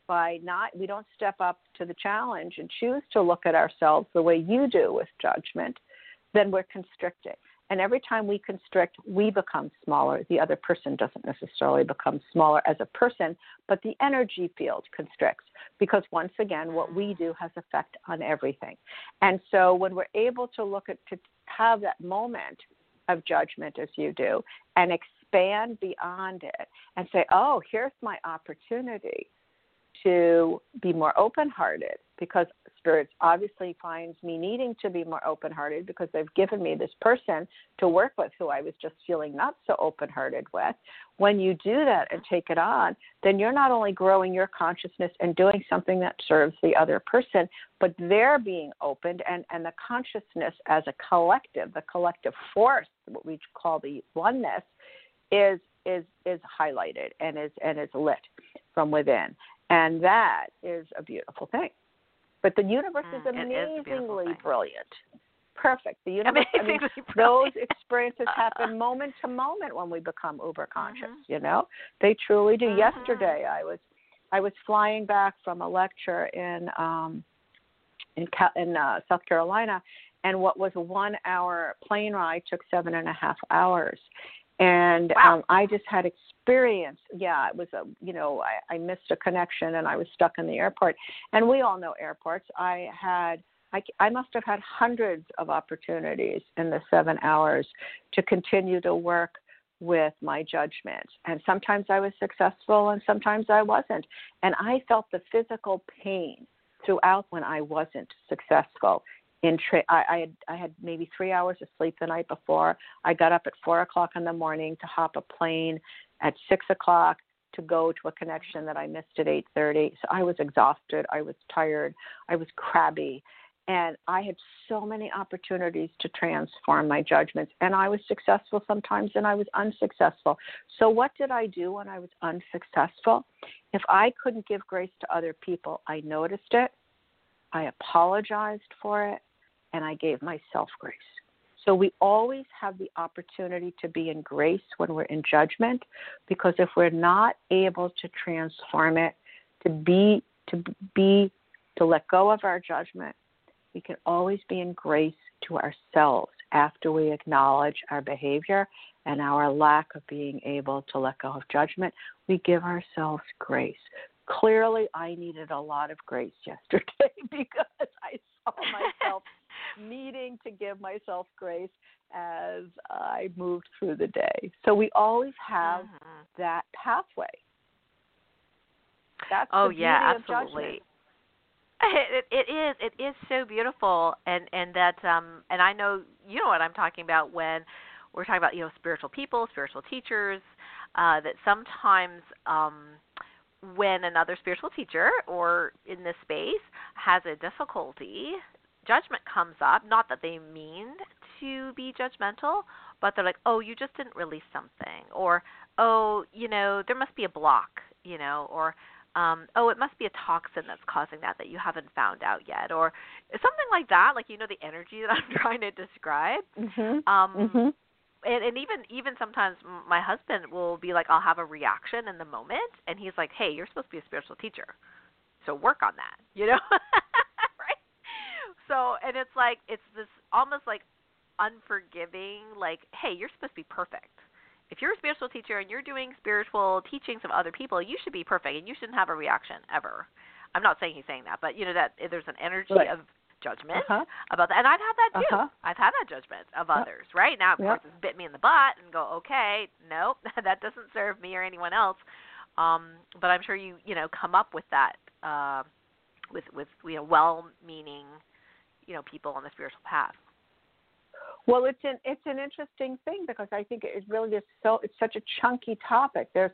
by not, we don't step up to the challenge and choose to look at ourselves the way you do with judgment, then we're constricting. And every time we constrict, we become smaller. The other person doesn't necessarily become smaller as a person, but the energy field constricts because once again, what we do has effect on everything. And so when we're able to look at to have that moment of judgment as you do and expand beyond it and say, "Oh, here's my opportunity to be more open-hearted because spirits obviously finds me needing to be more open-hearted because they've given me this person to work with who I was just feeling not so open-hearted with. When you do that and take it on, then you're not only growing your consciousness and doing something that serves the other person, but they're being opened and and the consciousness as a collective, the collective force, what we call the oneness, is is is highlighted and is and is lit from within. And that is a beautiful thing. But the universe Mm, is it is a beautiful amazingly thing. brilliant. Perfect. The universe, I mean, those experiences happen moment to moment when we become uber conscious, Mhm. you know? They truly do. Mhm. Yesterday I was I was flying back from a lecture in um in in uh, South Carolina and what was a 1 hour plane ride took seven and a half hours. And Wow. um I just had experience. Yeah, it was a you know, I, I missed a connection and I was stuck in the airport. And we all know airports. I had I, I must have had hundreds of opportunities in the seven hours to continue to work with my judgment. And sometimes I was successful and sometimes I wasn't. And I felt the physical pain throughout when I wasn't successful. In tra- I, I had I had maybe three hours of sleep the night before. I got up at four o'clock in the morning to hop a plane at six o'clock to go to a connection that I missed at eight thirty. So I was exhausted. I was tired. I was crabby and I had so many opportunities to transform my judgments. And I was successful sometimes and I was unsuccessful. So, what did I do when I was unsuccessful? If I couldn't give grace to other people, I noticed it, I apologized for it, and I gave myself grace. So, we always have the opportunity to be in grace when we're in judgment because if we're not able to transform it, to be, to be, to let go of our judgment, we can always be in grace to ourselves after we acknowledge our behavior and our lack of being able to let go of judgment. We give ourselves grace. Clearly, I needed a lot of grace yesterday because I saw myself needing to give myself grace as I moved through the day. So we always have Mhm. that pathway. That's Oh yeah, absolutely. It, it is. It is so beautiful, and and that um and I know you know what I'm talking about when we're talking about you know spiritual people, spiritual teachers. Uh, that sometimes um when another spiritual teacher or in this space has a difficulty, judgment comes up. Not that they mean to be judgmental, but they're like, oh, you just didn't release something, or oh, you know, there must be a block, you know, or um, oh, it must be a toxin that's causing that that you haven't found out yet, or something like that. Like you know the energy that I'm trying to describe. Mhm. Um, Mhm. and, and even even sometimes my husband will be like, I'll have a reaction in the moment, and he's like, Hey, you're supposed to be a spiritual teacher, so work on that, you know? So, and it's like it's this almost like unforgiving, like, Hey, you're supposed to be perfect. If you're a spiritual teacher and you're doing spiritual teachings of other people, you should be perfect, and you shouldn't have a reaction ever. I'm not saying he's saying that, but you know that there's an energy Right. of judgment Uh-huh. about that. And I've had that too. Uh-huh. I've had that judgment of Yep. others, right? Now, of Yep. course, it's bit me in the butt and go, okay, nope, that doesn't serve me or anyone else. Um, but I'm sure you, you know, come up with that uh, with with you know well-meaning, you know, people on the spiritual path. Well, it's an it's an interesting thing because I think it really is so it's such a chunky topic. There's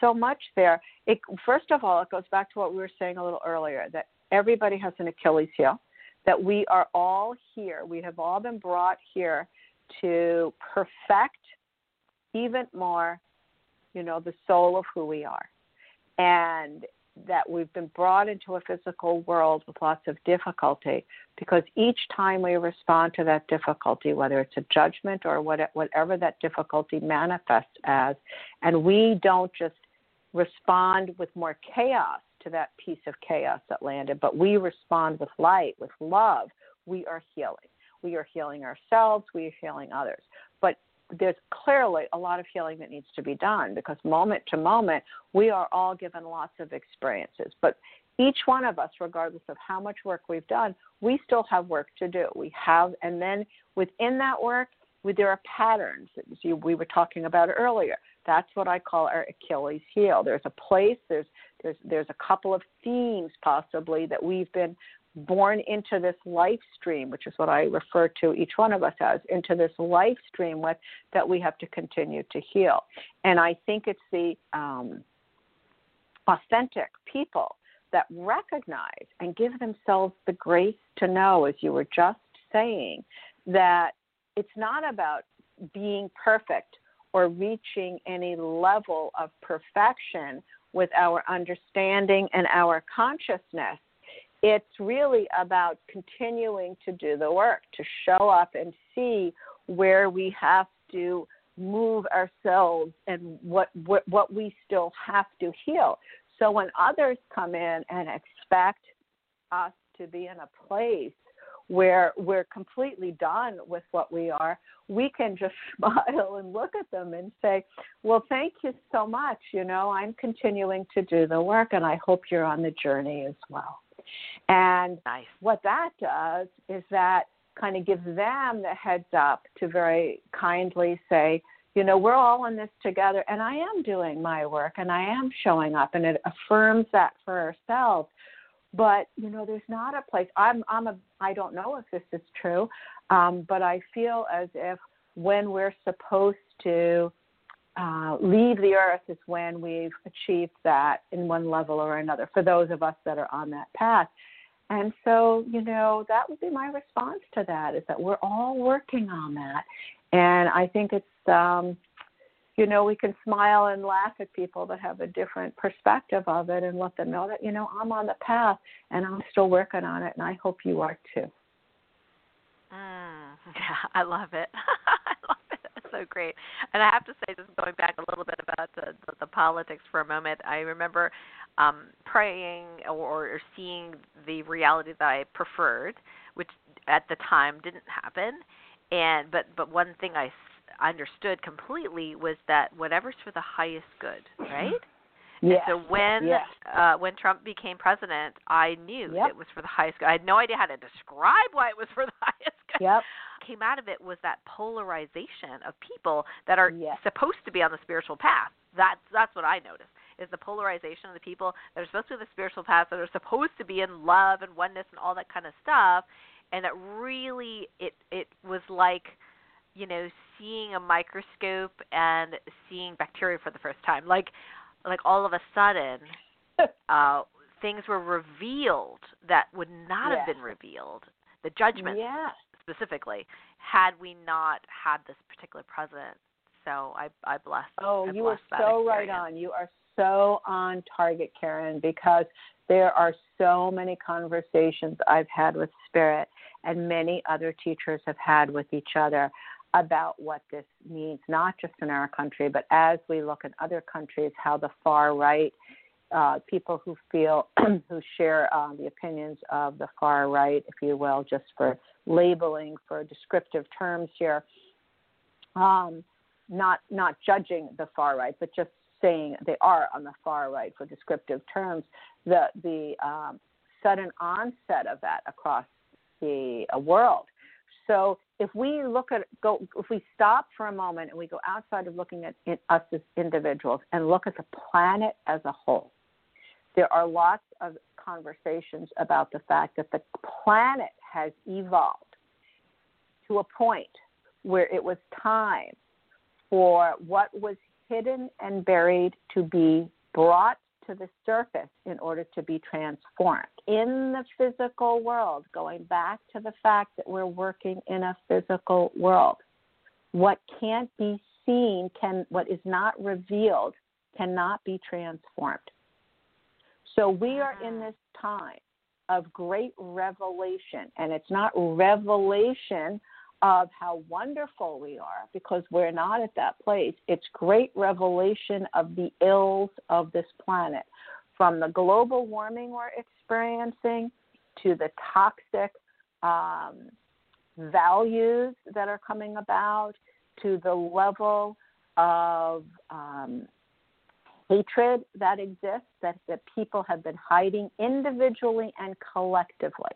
so much there. It first of all, it goes back to what we were saying a little earlier that everybody has an Achilles heel. That we are all here. We have all been brought here to perfect even more, you know, the soul of who we are, and that we've been brought into a physical world with lots of difficulty because each time we respond to that difficulty, whether it's a judgment or what, whatever that difficulty manifests as, and we don't just respond with more chaos to that piece of chaos that landed, but we respond with light, with love, we are healing. We are healing ourselves, we are healing others. But there's clearly a lot of healing that needs to be done because moment to moment, we are all given lots of experiences. But each one of us, regardless of how much work we've done, we still have work to do. We have, and then within that work, there are patterns that you, we were talking about earlier. That's what I call our Achilles heel. There's a place, there's there's there's a couple of themes possibly that we've been born into this life stream, which is what I refer to each one of us as, into this life stream with that we have to continue to heal. And I think it's the um, authentic people that recognize and give themselves the grace to know, as you were just saying, that it's not about being perfect or reaching any level of perfection with our understanding and our consciousness. It's really about continuing to do the work, to show up and see where we have to move ourselves and what, what, what we still have to heal. So when others come in and expect us to be in a place where we're completely done with what we are, we can just smile and look at them and say, Well, thank you so much. You know, I'm continuing to do the work and I hope you're on the journey as well. And Nice. what that does is that kind of gives them the heads up to very kindly say, you know, we're all in this together and I am doing my work and I am showing up and it affirms that for ourselves. But, you know, there's not a place I'm I'm a I don't know if this is true, um, but I feel as if when we're supposed to uh, leave the earth is when we've achieved that in one level or another for those of us that are on that path. And so, you know, that would be my response to that is that we're all working on that. And I think it's, um, you know, we can smile and laugh at people that have a different perspective of it and let them know that, you know, I'm on the path and I'm still working on it and I hope you are too. Mm, yeah, I love it. I love it. That's so great. And I have to say, just going back a little bit about the the, the politics for a moment, I remember um, praying or, or seeing the reality that I preferred, which at the time didn't happen. And but but one thing I s- understood completely was that whatever's for the highest good, right? Yes. So when yes. uh, when Trump became president, I knew Yep. it was for the highest good. I had no idea how to describe why it was for the highest good. Yep. Came out of it was that polarization of people that are Yes. supposed to be on the spiritual path. That's that's what I noticed is the polarization of the people that are supposed to be on the spiritual path that are supposed to be in love and oneness and all that kind of stuff, and it really it it was like you know seeing a microscope and seeing bacteria for the first time like like all of a sudden uh things were revealed that would not have been revealed the judgment Yes. Specifically had we not had this particular president so i i bless Oh, I you are bless that so right on. You are so on target, Karen, because there are so many conversations I've had with Spirit and many other teachers have had with each other about what this means, not just in our country, but as we look at other countries, how the far right, uh, people who feel, who share uh, the opinions of the far right, if you will, just for labeling, for descriptive terms here, um, not not judging the far right, but just saying they are on the far right for descriptive terms. The the um, sudden onset of that across the uh, world. So if we look at go if we stop for a moment and we go outside of looking at in, us as individuals and look at the planet as a whole, there are lots of conversations about the fact that the planet has evolved to a point where it was time for what was hidden and buried to be brought to the surface in order to be transformed. In the physical world, going back to the fact that we're working in a physical world, what can't be seen can what is not revealed cannot be transformed. So we are in this time of great revelation, and it's not revelation of how wonderful we are because we're not at that place. It's great revelation of the ills of this planet from the global warming we're experiencing to the toxic um, values that are coming about to the level of um, hatred that exists that, that people have been hiding individually and collectively.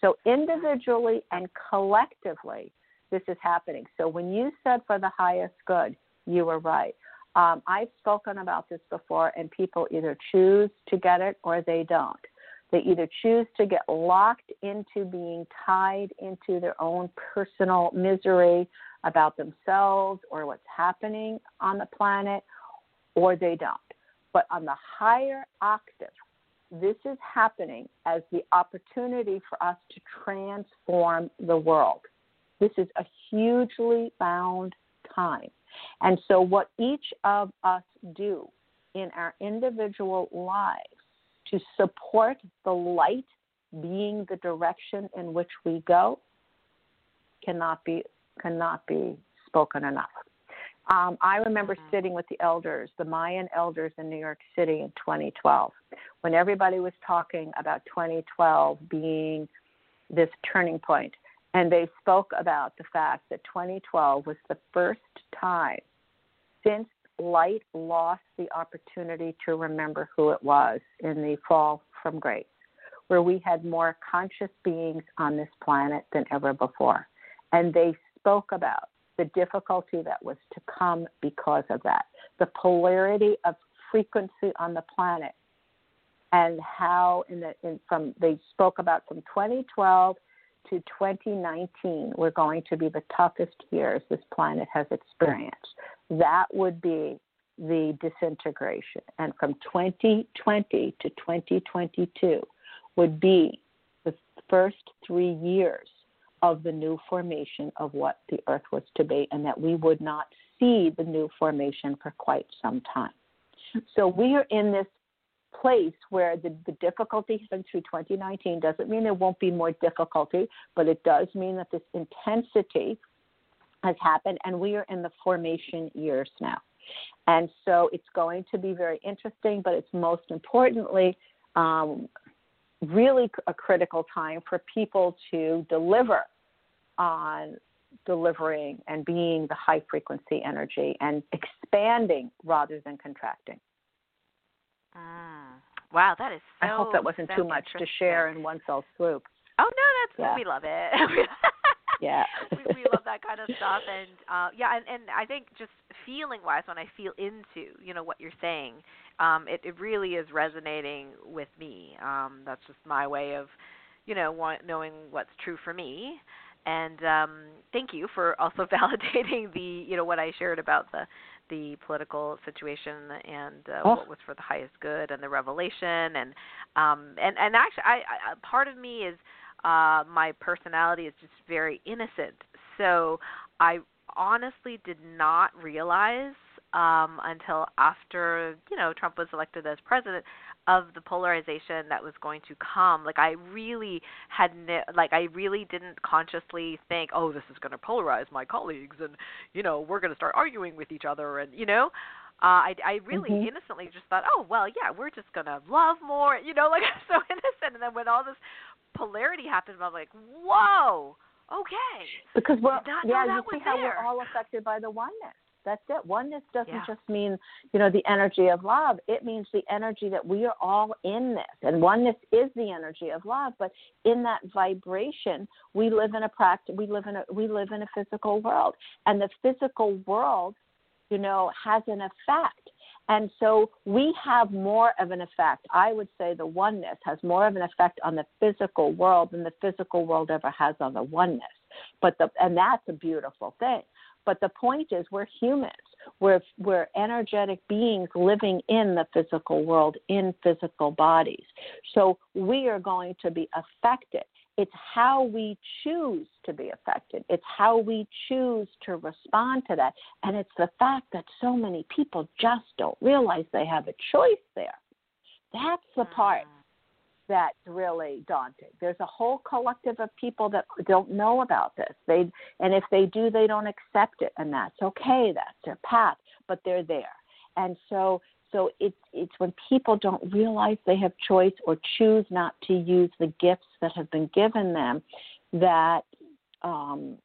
So, individually and collectively, this is happening. So, when you said for the highest good, you were right. Um, I've spoken about this before, and people either choose to get it or they don't. They either choose to get locked into being tied into their own personal misery about themselves or what's happening on the planet, or they don't. But on the higher octave, this is happening as the opportunity for us to transform the world. This is a hugely bound time. And so, what each of us do in our individual lives to support the light being the direction in which we go cannot be cannot be spoken enough. Um, I remember mm-hmm. sitting with the elders, the Mayan elders in New York City in 2012, when everybody was talking about 2012 being this turning point. And they spoke about the fact that 2012 was the first time since light lost the opportunity to remember who it was in the fall from grace, where we had more conscious beings on this planet than ever before. And they spoke about the difficulty that was to come because of that, the polarity of frequency on the planet, and how in the in, from they spoke about from 2012 to 2019 were going to be the toughest years this planet has experienced. That would be the disintegration, and from 2020 to 2022 would be the first three years of the new formation of what the earth was to be, and that we would not see the new formation for quite some time. So we are in this place where the, the difficulty through 2019 doesn't mean there won't be more difficulty, but it does mean that this intensity has happened, and we are in the formation years now. And so it's going to be very interesting, but it's most importantly um, really a critical time for people to deliver on delivering and being the high frequency energy and expanding rather than contracting. Mm. Wow, that is so. I hope that wasn't too much to share in one fell swoop. Oh no, that's yeah. we love it. yeah, we, we love that kind of stuff, and uh, yeah, and and I think just feeling wise, when I feel into you know what you're saying, um, it it really is resonating with me. Um, that's just my way of, you know, want, knowing what's true for me. And um, thank you for also validating the, you know, what I shared about the the political situation and uh, oh. what was for the highest good and the revelation and um and and actually I, I part of me is uh my personality is just very innocent so i honestly did not realize um, until after you know Trump was elected as president of the polarization that was going to come. Like I really had ne- like I really didn't consciously think, oh, this is going to polarize my colleagues, and you know we're going to start arguing with each other, and you know. Uh, I I really mm-hmm. innocently just thought, oh well, yeah, we're just gonna love more, you know, like I'm so innocent. And then when all this polarity happened, I'm like, whoa, okay. Because we're yeah, you see how we're all affected by the oneness. That's it. Oneness doesn't yeah. just mean, you know, the energy of love. It means the energy that we are all in this. And oneness is the energy of love, but in that vibration, we live in a practice we live in a we live in a physical world. And the physical world, you know, has an effect. And so we have more of an effect. I would say the oneness has more of an effect on the physical world than the physical world ever has on the oneness. But the and that's a beautiful thing. But the point is, we're humans. We're, we're energetic beings living in the physical world, in physical bodies. So we are going to be affected. It's how we choose to be affected. It's how we choose to respond to that. And it's the fact that so many people just don't realize they have a choice there. That's the part mm that's really daunting. There's a whole collective of people that don't know about this. They and if they do, they don't accept it, and that's okay. That's their path, but they're there. And so, so it's it's when people don't realize they have choice or choose not to use the gifts that have been given them, that um,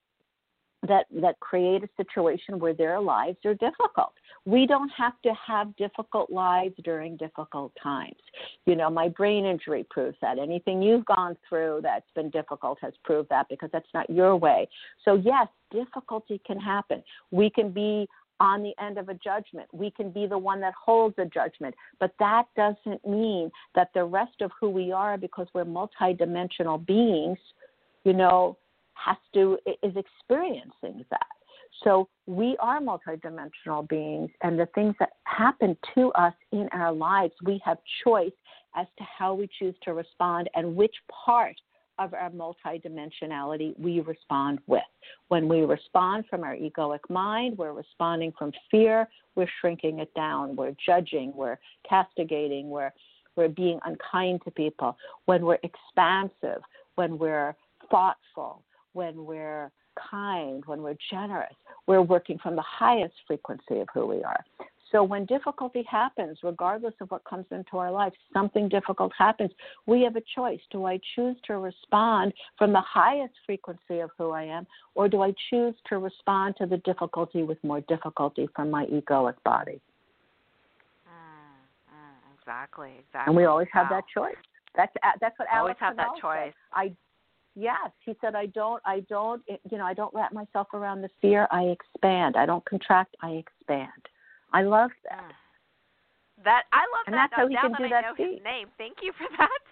that that create a situation where their lives are difficult. We don't have to have difficult lives during difficult times. You know, my brain injury proves that. Anything you've gone through that's been difficult has proved that because that's not your way. So yes, difficulty can happen. We can be on the end of a judgment. We can be the one that holds a judgment. But that doesn't mean that the rest of who we are, because we're multidimensional beings, you know, has to is experiencing that. So we are multidimensional beings, and the things that happen to us in our lives, we have choice as to how we choose to respond and which part of our multidimensionality we respond with. When we respond from our egoic mind, we're responding from fear, we're shrinking it down, we're judging, we're castigating, we're we're being unkind to people. When we're expansive, when we're thoughtful, when we're kind, when we're generous, we're working from the highest frequency of who we are. So when difficulty happens, regardless of what comes into our life, something difficult happens, we have a choice. Do I choose to respond from the highest frequency of who I am, or do I choose to respond to the difficulty with more difficulty from my egoic body? Mm, mm, exactly, exactly. And we always wow. have that choice. That's that's what always Alex have that choice. Said. I yes he said i don't i don't you know i don't wrap myself around the fear i expand i don't contract i expand i love that that i love that. and that that's how he can do I that know too. his name thank you for that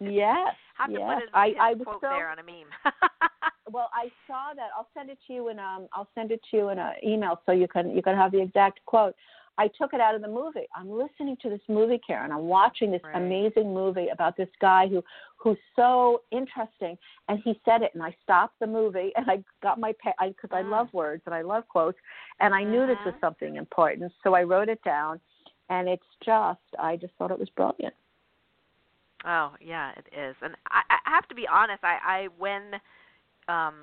yes have yes. I, I quote so, there on a meme well i saw that i'll send it to you in um i'll send it to you in an email so you can you can have the exact quote I took it out of the movie. I'm listening to this movie, Karen. I'm watching this right. amazing movie about this guy who who's so interesting, and he said it, and I stopped the movie and I got my because I, I love words and I love quotes, and I knew this was Mm-hmm. something important, so I wrote it down, and it's just I just thought it was brilliant. Oh yeah, it is, and I, I have to be honest. I, I when, um,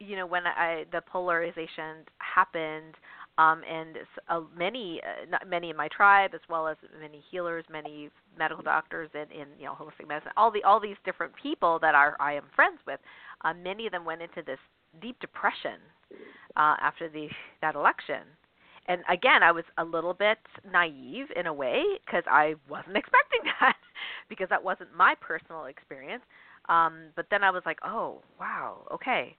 you know, when I the polarization happened, um, and uh, many, uh, not many in my tribe, as well as many healers, many medical doctors, and in you know holistic medicine, all the all these different people that are I am friends with, uh, many of them went into this deep depression uh, after the that election. And again, I was a little bit naive in a way because I wasn't expecting that because that wasn't my personal experience. Um, but then I was like, oh wow, okay.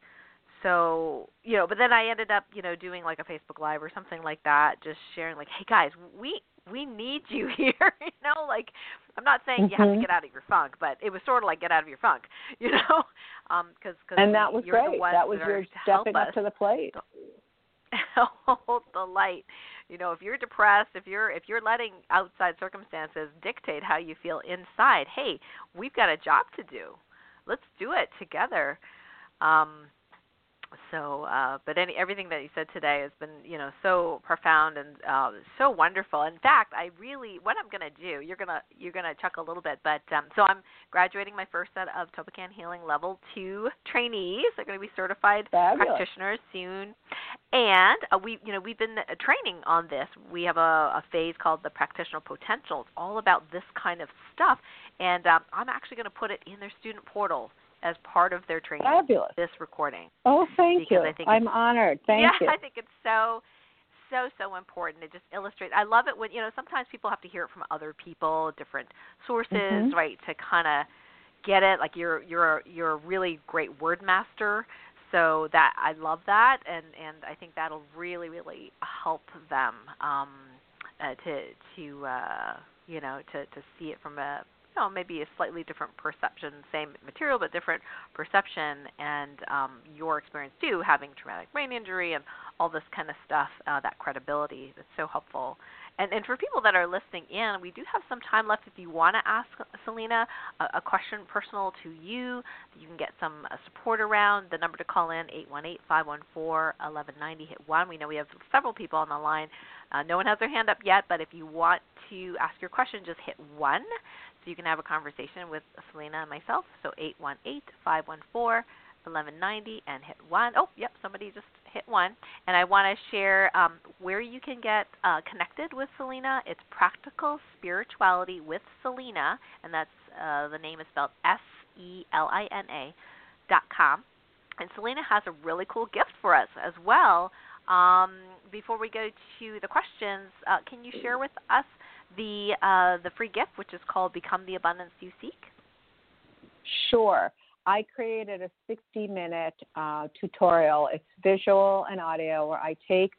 So you know but then i ended up you know doing like a facebook live or something like that just sharing like hey guys we we need you here you know like i'm not saying mm-hmm. you have to get out of your funk but it was sort of like get out of your funk you know? Um cause, cause and that was great. that was that your stepping up to the plate. hold the light. You know if you're depressed if you're if you're letting outside circumstances dictate how you feel inside hey we've got a job to do let's do it together. Um so uh but any everything that you said today has been you know so profound and uh so wonderful. In fact i really what i'm going to do you're going to you're going to chuckle a little bit but um so i'm graduating my first set of topocan healing level 2 trainees. They're going to be certified Fabulous. practitioners soon. And uh, we you know we've been uh, training on this. We have a, a phase called the practitioner potential it's all about this kind of stuff. And um, i'm actually going to put it in their student portal as part of their training. Fabulous. This recording. Oh, thank because you. I think I'm honored. Thank yeah, you. I think it's so so so important. It just illustrates. I love it when you know sometimes people have to hear it from other people, different sources, Mhm. right, to kind of get it. Like you're you're you're a really great word master. So that I love that, and and I think that'll really really help them um, uh, to to uh, you know to to see it from a you know maybe a slightly different perception, same material but different perception, and um, your experience too, having traumatic brain injury and all this kind of stuff, uh, that credibility that's so helpful. And, and for people that are listening in, we do have some time left if you want to ask Selina a, a question personal to you you can get some uh, support around. The number to call in, 818-514-1190, hit 1. We know we have several people on the line. Uh, no one has their hand up yet, but if you want to ask your question, just hit 1 so you can have a conversation with Selina and myself. So 818-514-1190 and hit 1. Oh, yep, somebody just hit 1. And I want to share um, where you can get uh, connected with Selina. It's Practical Spirituality with Selina, and that's uh, the name is spelled S E L I N A dot com. And Selina has a really cool gift for us as well. Um, before we go to the questions, uh, can you share with us the uh, the free gift, which is called "Become the Abundance You Seek"? Sure. I created a 60 minute uh, tutorial. It's visual and audio where I take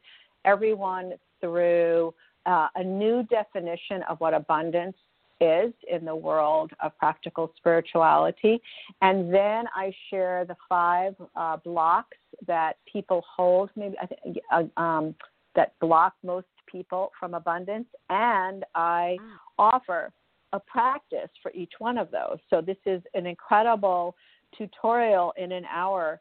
everyone through uh, a new definition of what abundance is in the world of practical spirituality. And then I share the five uh, blocks that people hold, maybe I think, uh, um, that block most people from abundance. And I Mm. offer a practice for each one of those. So this is an incredible tutorial in an hour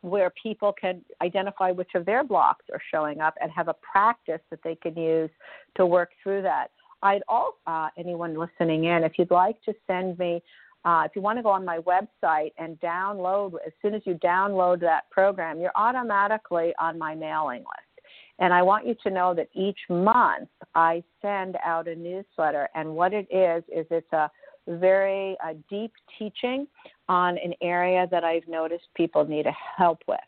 where people can identify which of their blocks are showing up and have a practice that they can use to work through that. I'd also, uh, anyone listening in, if you'd like to send me, uh, if you want to go on my website and download, as soon as you download that program, you're automatically on my mailing list. And I want you to know that each month I send out a newsletter, and what it is is it's a very uh, deep teaching on an area that I've noticed people need help with.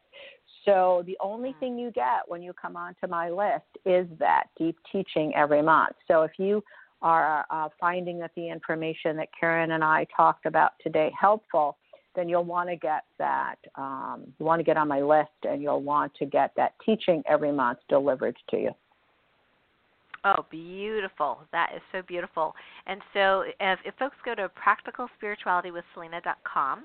So the only thing you get when you come onto my list is that deep teaching every month. So if you are uh, finding that the information that Karen and I talked about today helpful, then you'll want to get that. Um, you want to get on my list, and you'll want to get that teaching every month delivered to you. Oh, beautiful. That is so beautiful. And so if, if folks go to practicalspiritualitywithselina.com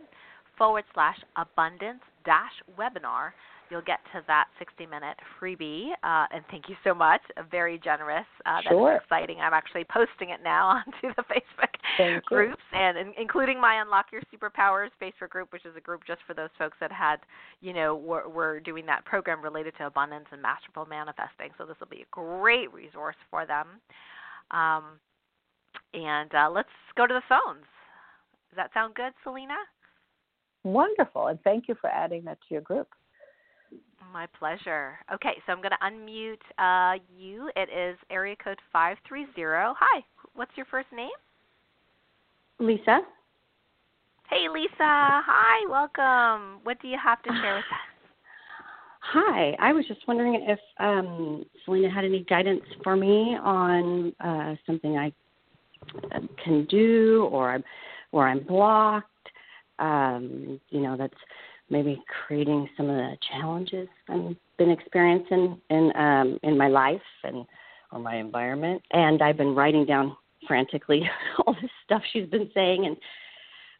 forward slash abundance dash webinar, you'll get to that 60 minute freebie. Uh, and thank you so much. Very generous. Uh, that's Sure. exciting. I'm actually posting it now onto the Facebook Thank you. groups and in, including my Unlock Your Superpowers Facebook group, which is a group just for those folks that had, you know, were, were doing that program related to abundance and masterful manifesting. So this will be a great resource for them. Um, and uh, let's go to the phones. Does that sound good, Selina? Wonderful, and thank you for adding that to your group. My pleasure. Okay, so I'm going to unmute uh, you. It is area code 530. Hi, what's your first name? Lisa. Hey, Lisa. Hi, welcome. What do you have to share with us? Hi. I was just wondering if um, Selina had any guidance for me on uh, something I uh, can do or I'm, or I'm blocked. Um, you know, that's maybe creating some of the challenges I've been experiencing in um, in my life and or my environment. And I've been writing down frantically all this stuff she's been saying,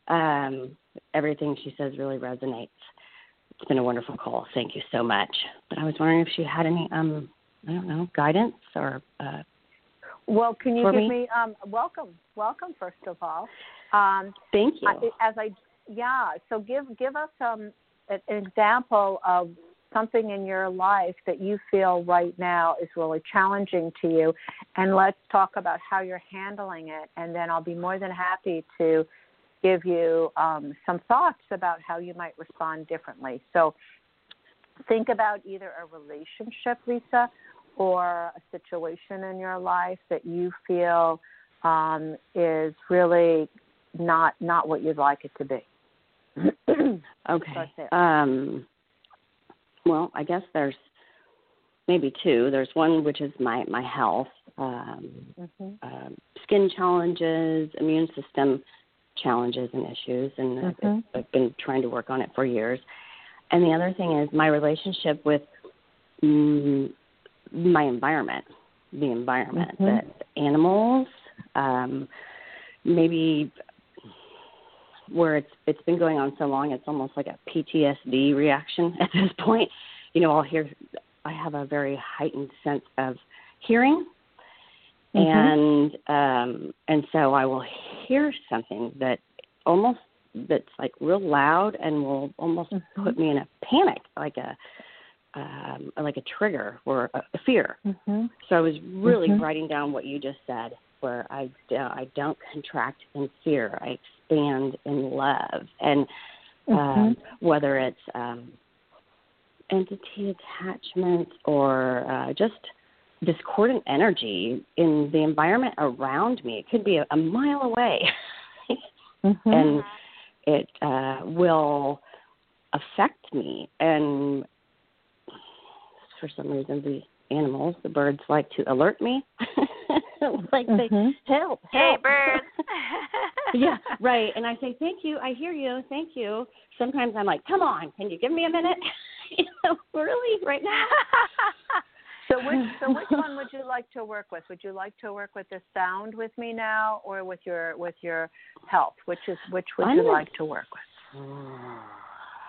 and um, everything she says really resonates. It's been a wonderful call. Thank you so much. But I was wondering if she had any, um, I don't know, guidance or. Uh, Well, can you give me? me um, welcome? Welcome, first of all. Um, thank you. I, as I yeah, so give give us um, an example of something in your life that you feel right now is really challenging to you and let's talk about how you're handling it and then I'll be more than happy to give you um, some thoughts about how you might respond differently. So think about either a relationship, Lisa, or a situation in your life that you feel um, is really not not what you'd like it to be. Okay. Um, well, I guess there's maybe two. There's one which is my my health, um, mm-hmm. uh, skin challenges, immune system challenges and issues, and mm-hmm. I've, I've been trying to work on it for years. And the other thing is my relationship with mm, my environment, the environment, mm-hmm. the animals, um, maybe where it's it's been going on so long, it's almost like a PTSD reaction at this point. You know, I'll hear, I have a very heightened sense of hearing, mm-hmm. and um, and so I will hear something that almost that's like real loud and will almost mm-hmm. put me in a panic, like a um, like a trigger or a, a fear. Mm-hmm. So I was really mm-hmm. writing down what you just said, where I I don't contract in fear, I expand in love, and um, mm-hmm. whether it's um, entity attachment or uh, just discordant energy in the environment around me. It could be a, a mile away, mm-hmm. and it uh, will affect me. And for some reason, the animals, the birds, like to alert me, like mm-hmm. they help, help. Hey, birds. yeah, right. And I say, thank you. I hear you. Thank you. Sometimes I'm like, come on, can you give me a minute? you know, really, right now. So which so which one would you like to work with? Would you like to work with the sound with me now, or with your with your health? Which is which would I'm you gonna, like to work with?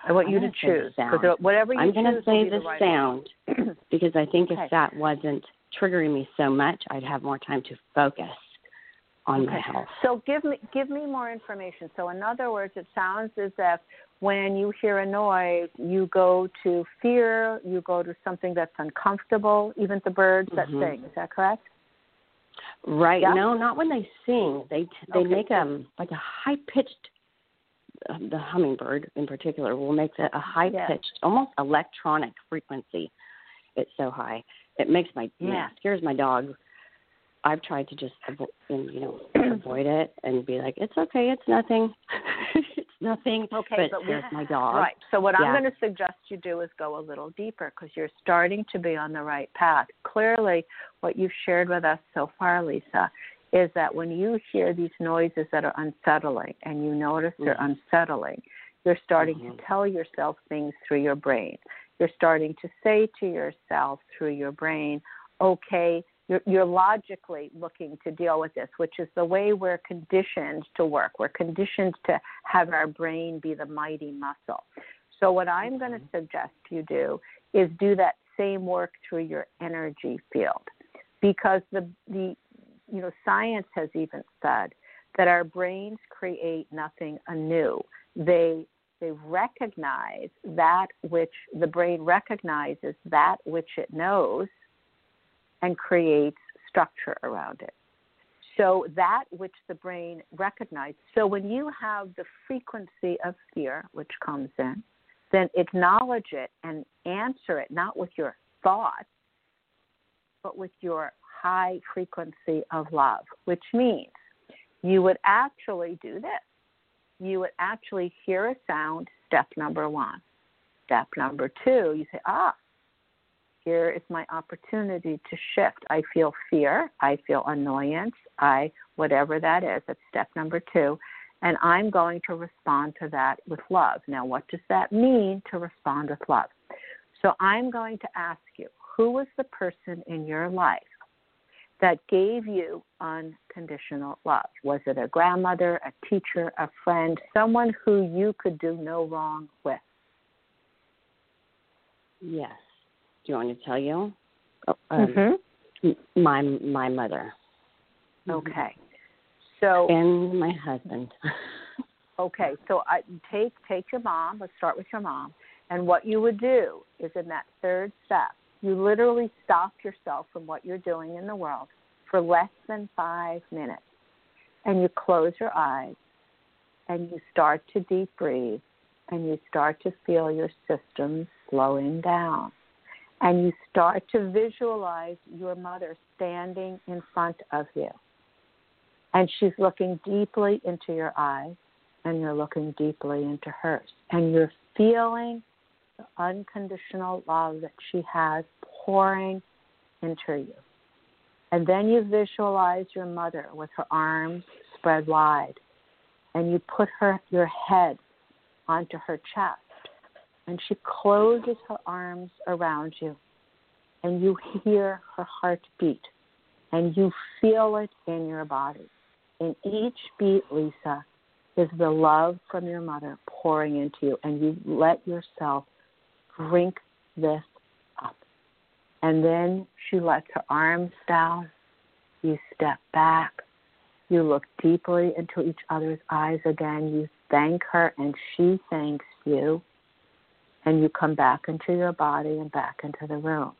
I want you to choose. Whatever you I'm going to say the, the right sound because I think okay. if that wasn't triggering me so much, I'd have more time to focus on okay. my health. So give me give me more information. So in other words, it sounds as if when you hear a noise, you go to fear, you go to something that's uncomfortable, even the birds mm-hmm. that sing. Is that correct? Right. Yeah? No, not when they sing. They they okay. make um like a high pitched. Uh, the hummingbird in particular will make a, a high pitched, yes. almost electronic frequency. It's so high. It makes my yeah. scares my dog I've tried to just avoid, you know avoid it and be like, it's okay, it's nothing, it's nothing. Okay, but, but there's my dog. Right. So what yeah. I'm going to suggest you do is go a little deeper because you're starting to be on the right path. Clearly, what you've shared with us so far, Lisa, is that when you hear these noises that are unsettling and you notice mm-hmm. they're unsettling, you're starting mm-hmm. to tell yourself things through your brain. You're starting to say to yourself through your brain, okay, you're, you're logically looking to deal with this, which is the way we're conditioned to work. We're conditioned to have our brain be the mighty muscle. So, what I'm going to mm-hmm. suggest you do is do that same work through your energy field, because the the you know science has even said that our brains create nothing anew. They they recognize that which the brain recognizes that which it knows and creates structure around it. So that which the brain recognizes. So when you have the frequency of fear which comes in, then acknowledge it and answer it not with your thoughts, but with your high frequency of love, which means you would actually do this. You would actually hear a sound, step number one. Step number two, you say, ah, here is my opportunity to shift. I feel fear, I feel annoyance, I whatever that is, that's step number 2, and I'm going to respond to that with love. Now, what does that mean to respond with love? So I'm going to ask you, who was the person in your life that gave you unconditional love? Was it a grandmother, a teacher, a friend, someone who you could do no wrong with? Yes. Do you want me to tell you? Oh, um, mm-hmm. My my mother. Okay. So and my husband. Okay, so I take take your mom. Let's start with your mom. And what you would do is in that third step, you literally stop yourself from what you're doing in the world for less than five minutes. And you close your eyes and you start to deep breathe and you start to feel your system slowing down. And you start to visualize your mother standing in front of you. And she's looking deeply into your eyes and you're looking deeply into hers. And you're feeling the unconditional love that she has pouring into you. And then you visualize your mother with her arms spread wide. And you put her your head onto her chest. And she closes her arms around you. And you hear her heart beat. And you feel it in your body. In each beat, Lisa, is the love from your mother pouring into you. And you let yourself drink this up. And then she lets her arms down. You step back. You look deeply into each other's eyes again. You thank her, and she thanks you. And you come back into your body and back into the room.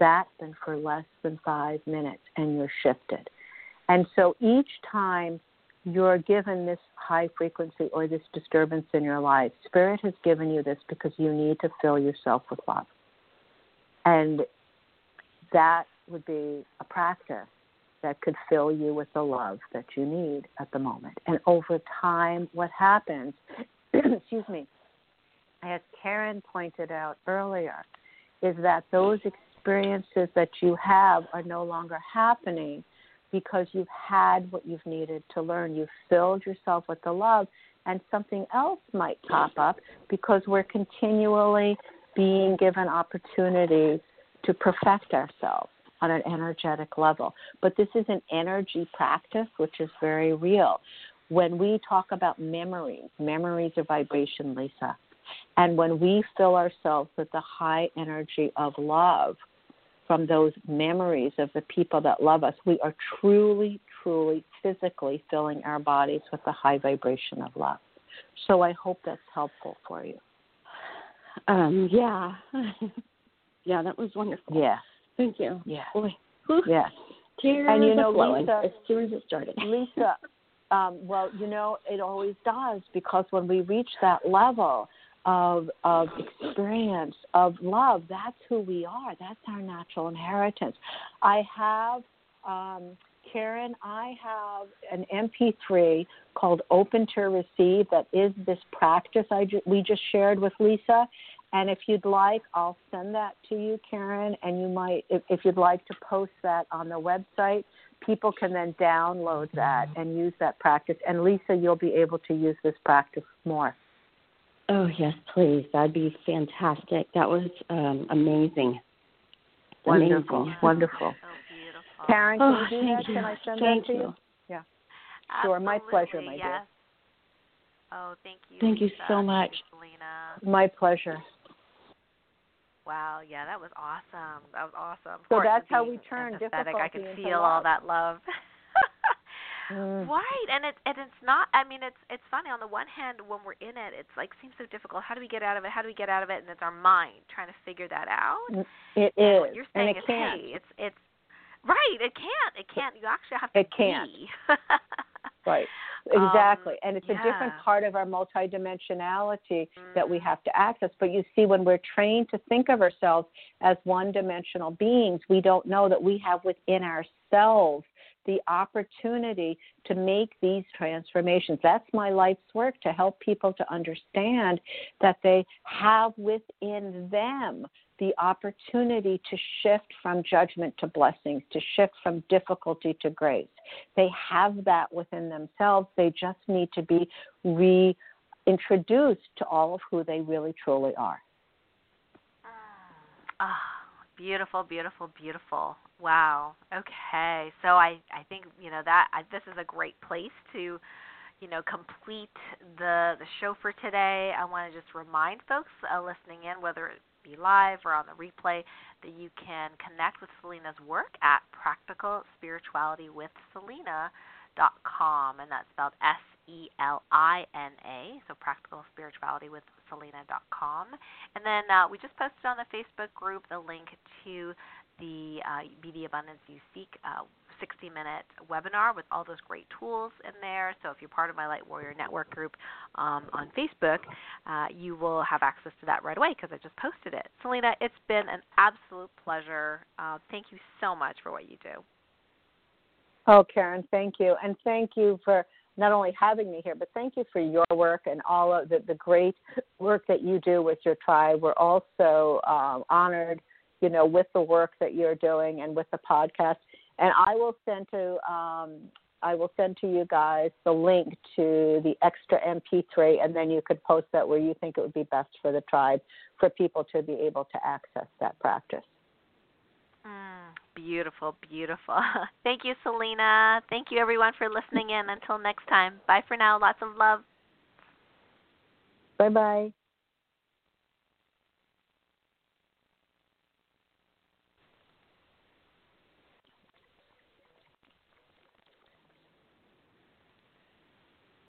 That's been for less than five minutes, and you're shifted. And so each time you're given this high frequency or this disturbance in your life, Spirit has given you this because you need to fill yourself with love. And that would be a practice that could fill you with the love that you need at the moment. And over time, what happens, excuse me, as Karen pointed out earlier, is that those experiences that you have are no longer happening because you've had what you've needed to learn. You've filled yourself with the love, and something else might pop up because we're continually being given opportunities to perfect ourselves on an energetic level. But this is an energy practice, which is very real. When we talk about memories, memories are vibration, Lisa. And when we fill ourselves with the high energy of love, from those memories of the people that love us, we are truly, truly physically filling our bodies with the high vibration of love. So I hope that's helpful for you. Um, yeah. yeah, that was wonderful. Yeah. Thank you. Yeah. Boy. Yes. Tears And you know, flowing Lisa- as soon as it started. Lisa, um, well, you know, it always does because when we reach that level of of experience of love, that's who we are. That's our natural inheritance. I have um, Karen. I have an MP3 called "Open to Receive" that is this practice I ju- we just shared with Lisa. And if you'd like, I'll send that to you, Karen. And you might, if, if you'd like to post that on the website, people can then download that and use that practice. And Lisa, you'll be able to use this practice more. Oh yes, please. That'd be fantastic. That was um, amazing. Wonderful, Amazing. wonderful. So. Karen, can Oh, you do thank that? you. Can I send Thank that to you? you. Sure, my pleasure, Absolutely, my dear. Oh, thank you. Thank you so much. you, My pleasure. Wow, yeah, that was awesome. That was awesome. Of So course, that's how being we turn empathetic, I could into feel all that love. Mm. Right, and it's and it's not. I mean, it's it's funny. On the one hand, when we're in it, it's like seems so difficult. How do we get out of it? How do we get out of it? And it's our mind trying to figure that out. It And what is, you're and saying it is, can't. hey, it's it's right. It can't. It can't. You actually have to It can't. Right. Um, Exactly. and it's a different part of our multidimensionality that we Mhm. have to access. But you see, when we're trained to think of ourselves as one dimensional beings, we don't know that we have within ourselves the opportunity to make these transformations. That's my life's work to help people to understand that they have within them the opportunity to shift from judgment to blessings, to shift from difficulty to grace. They have that within themselves. They just need to be reintroduced to all of who they really truly are. Ah, beautiful, beautiful, beautiful. Wow. Okay. So I I think you know that I, this is a great place to you know complete the the show for today. I want to just remind folks uh, listening in whether it be live or on the replay that you can connect with Selina's work at practicalspiritualitywithselina.com and that's spelled S E L I N A, so Practical Spirituality with Selina.com. And then uh, we just posted on the Facebook group the link to the uh, Be the Abundance You Seek uh, 60 minute webinar with all those great tools in there. So if you're part of my Light Warrior Network group um, on Facebook, uh, you will have access to that right away because I just posted it. Selina, it's been an absolute pleasure. Uh, thank you so much for what you do. Oh, Karen, thank you. And thank you for not only having me here, but thank you for your work and all of the, the great work that you do with your tribe. We're also um, honored, you know, with the work that you're doing and with the podcast and I will send to um, I will send to you guys the link to the extra MP3, and then you could post that where you think it would be best for the tribe for people to be able to access that practice. Mm, beautiful, beautiful. Thank you, Selina. Thank you, everyone, for listening in. Until next time, bye for now. Lots of love. Bye bye.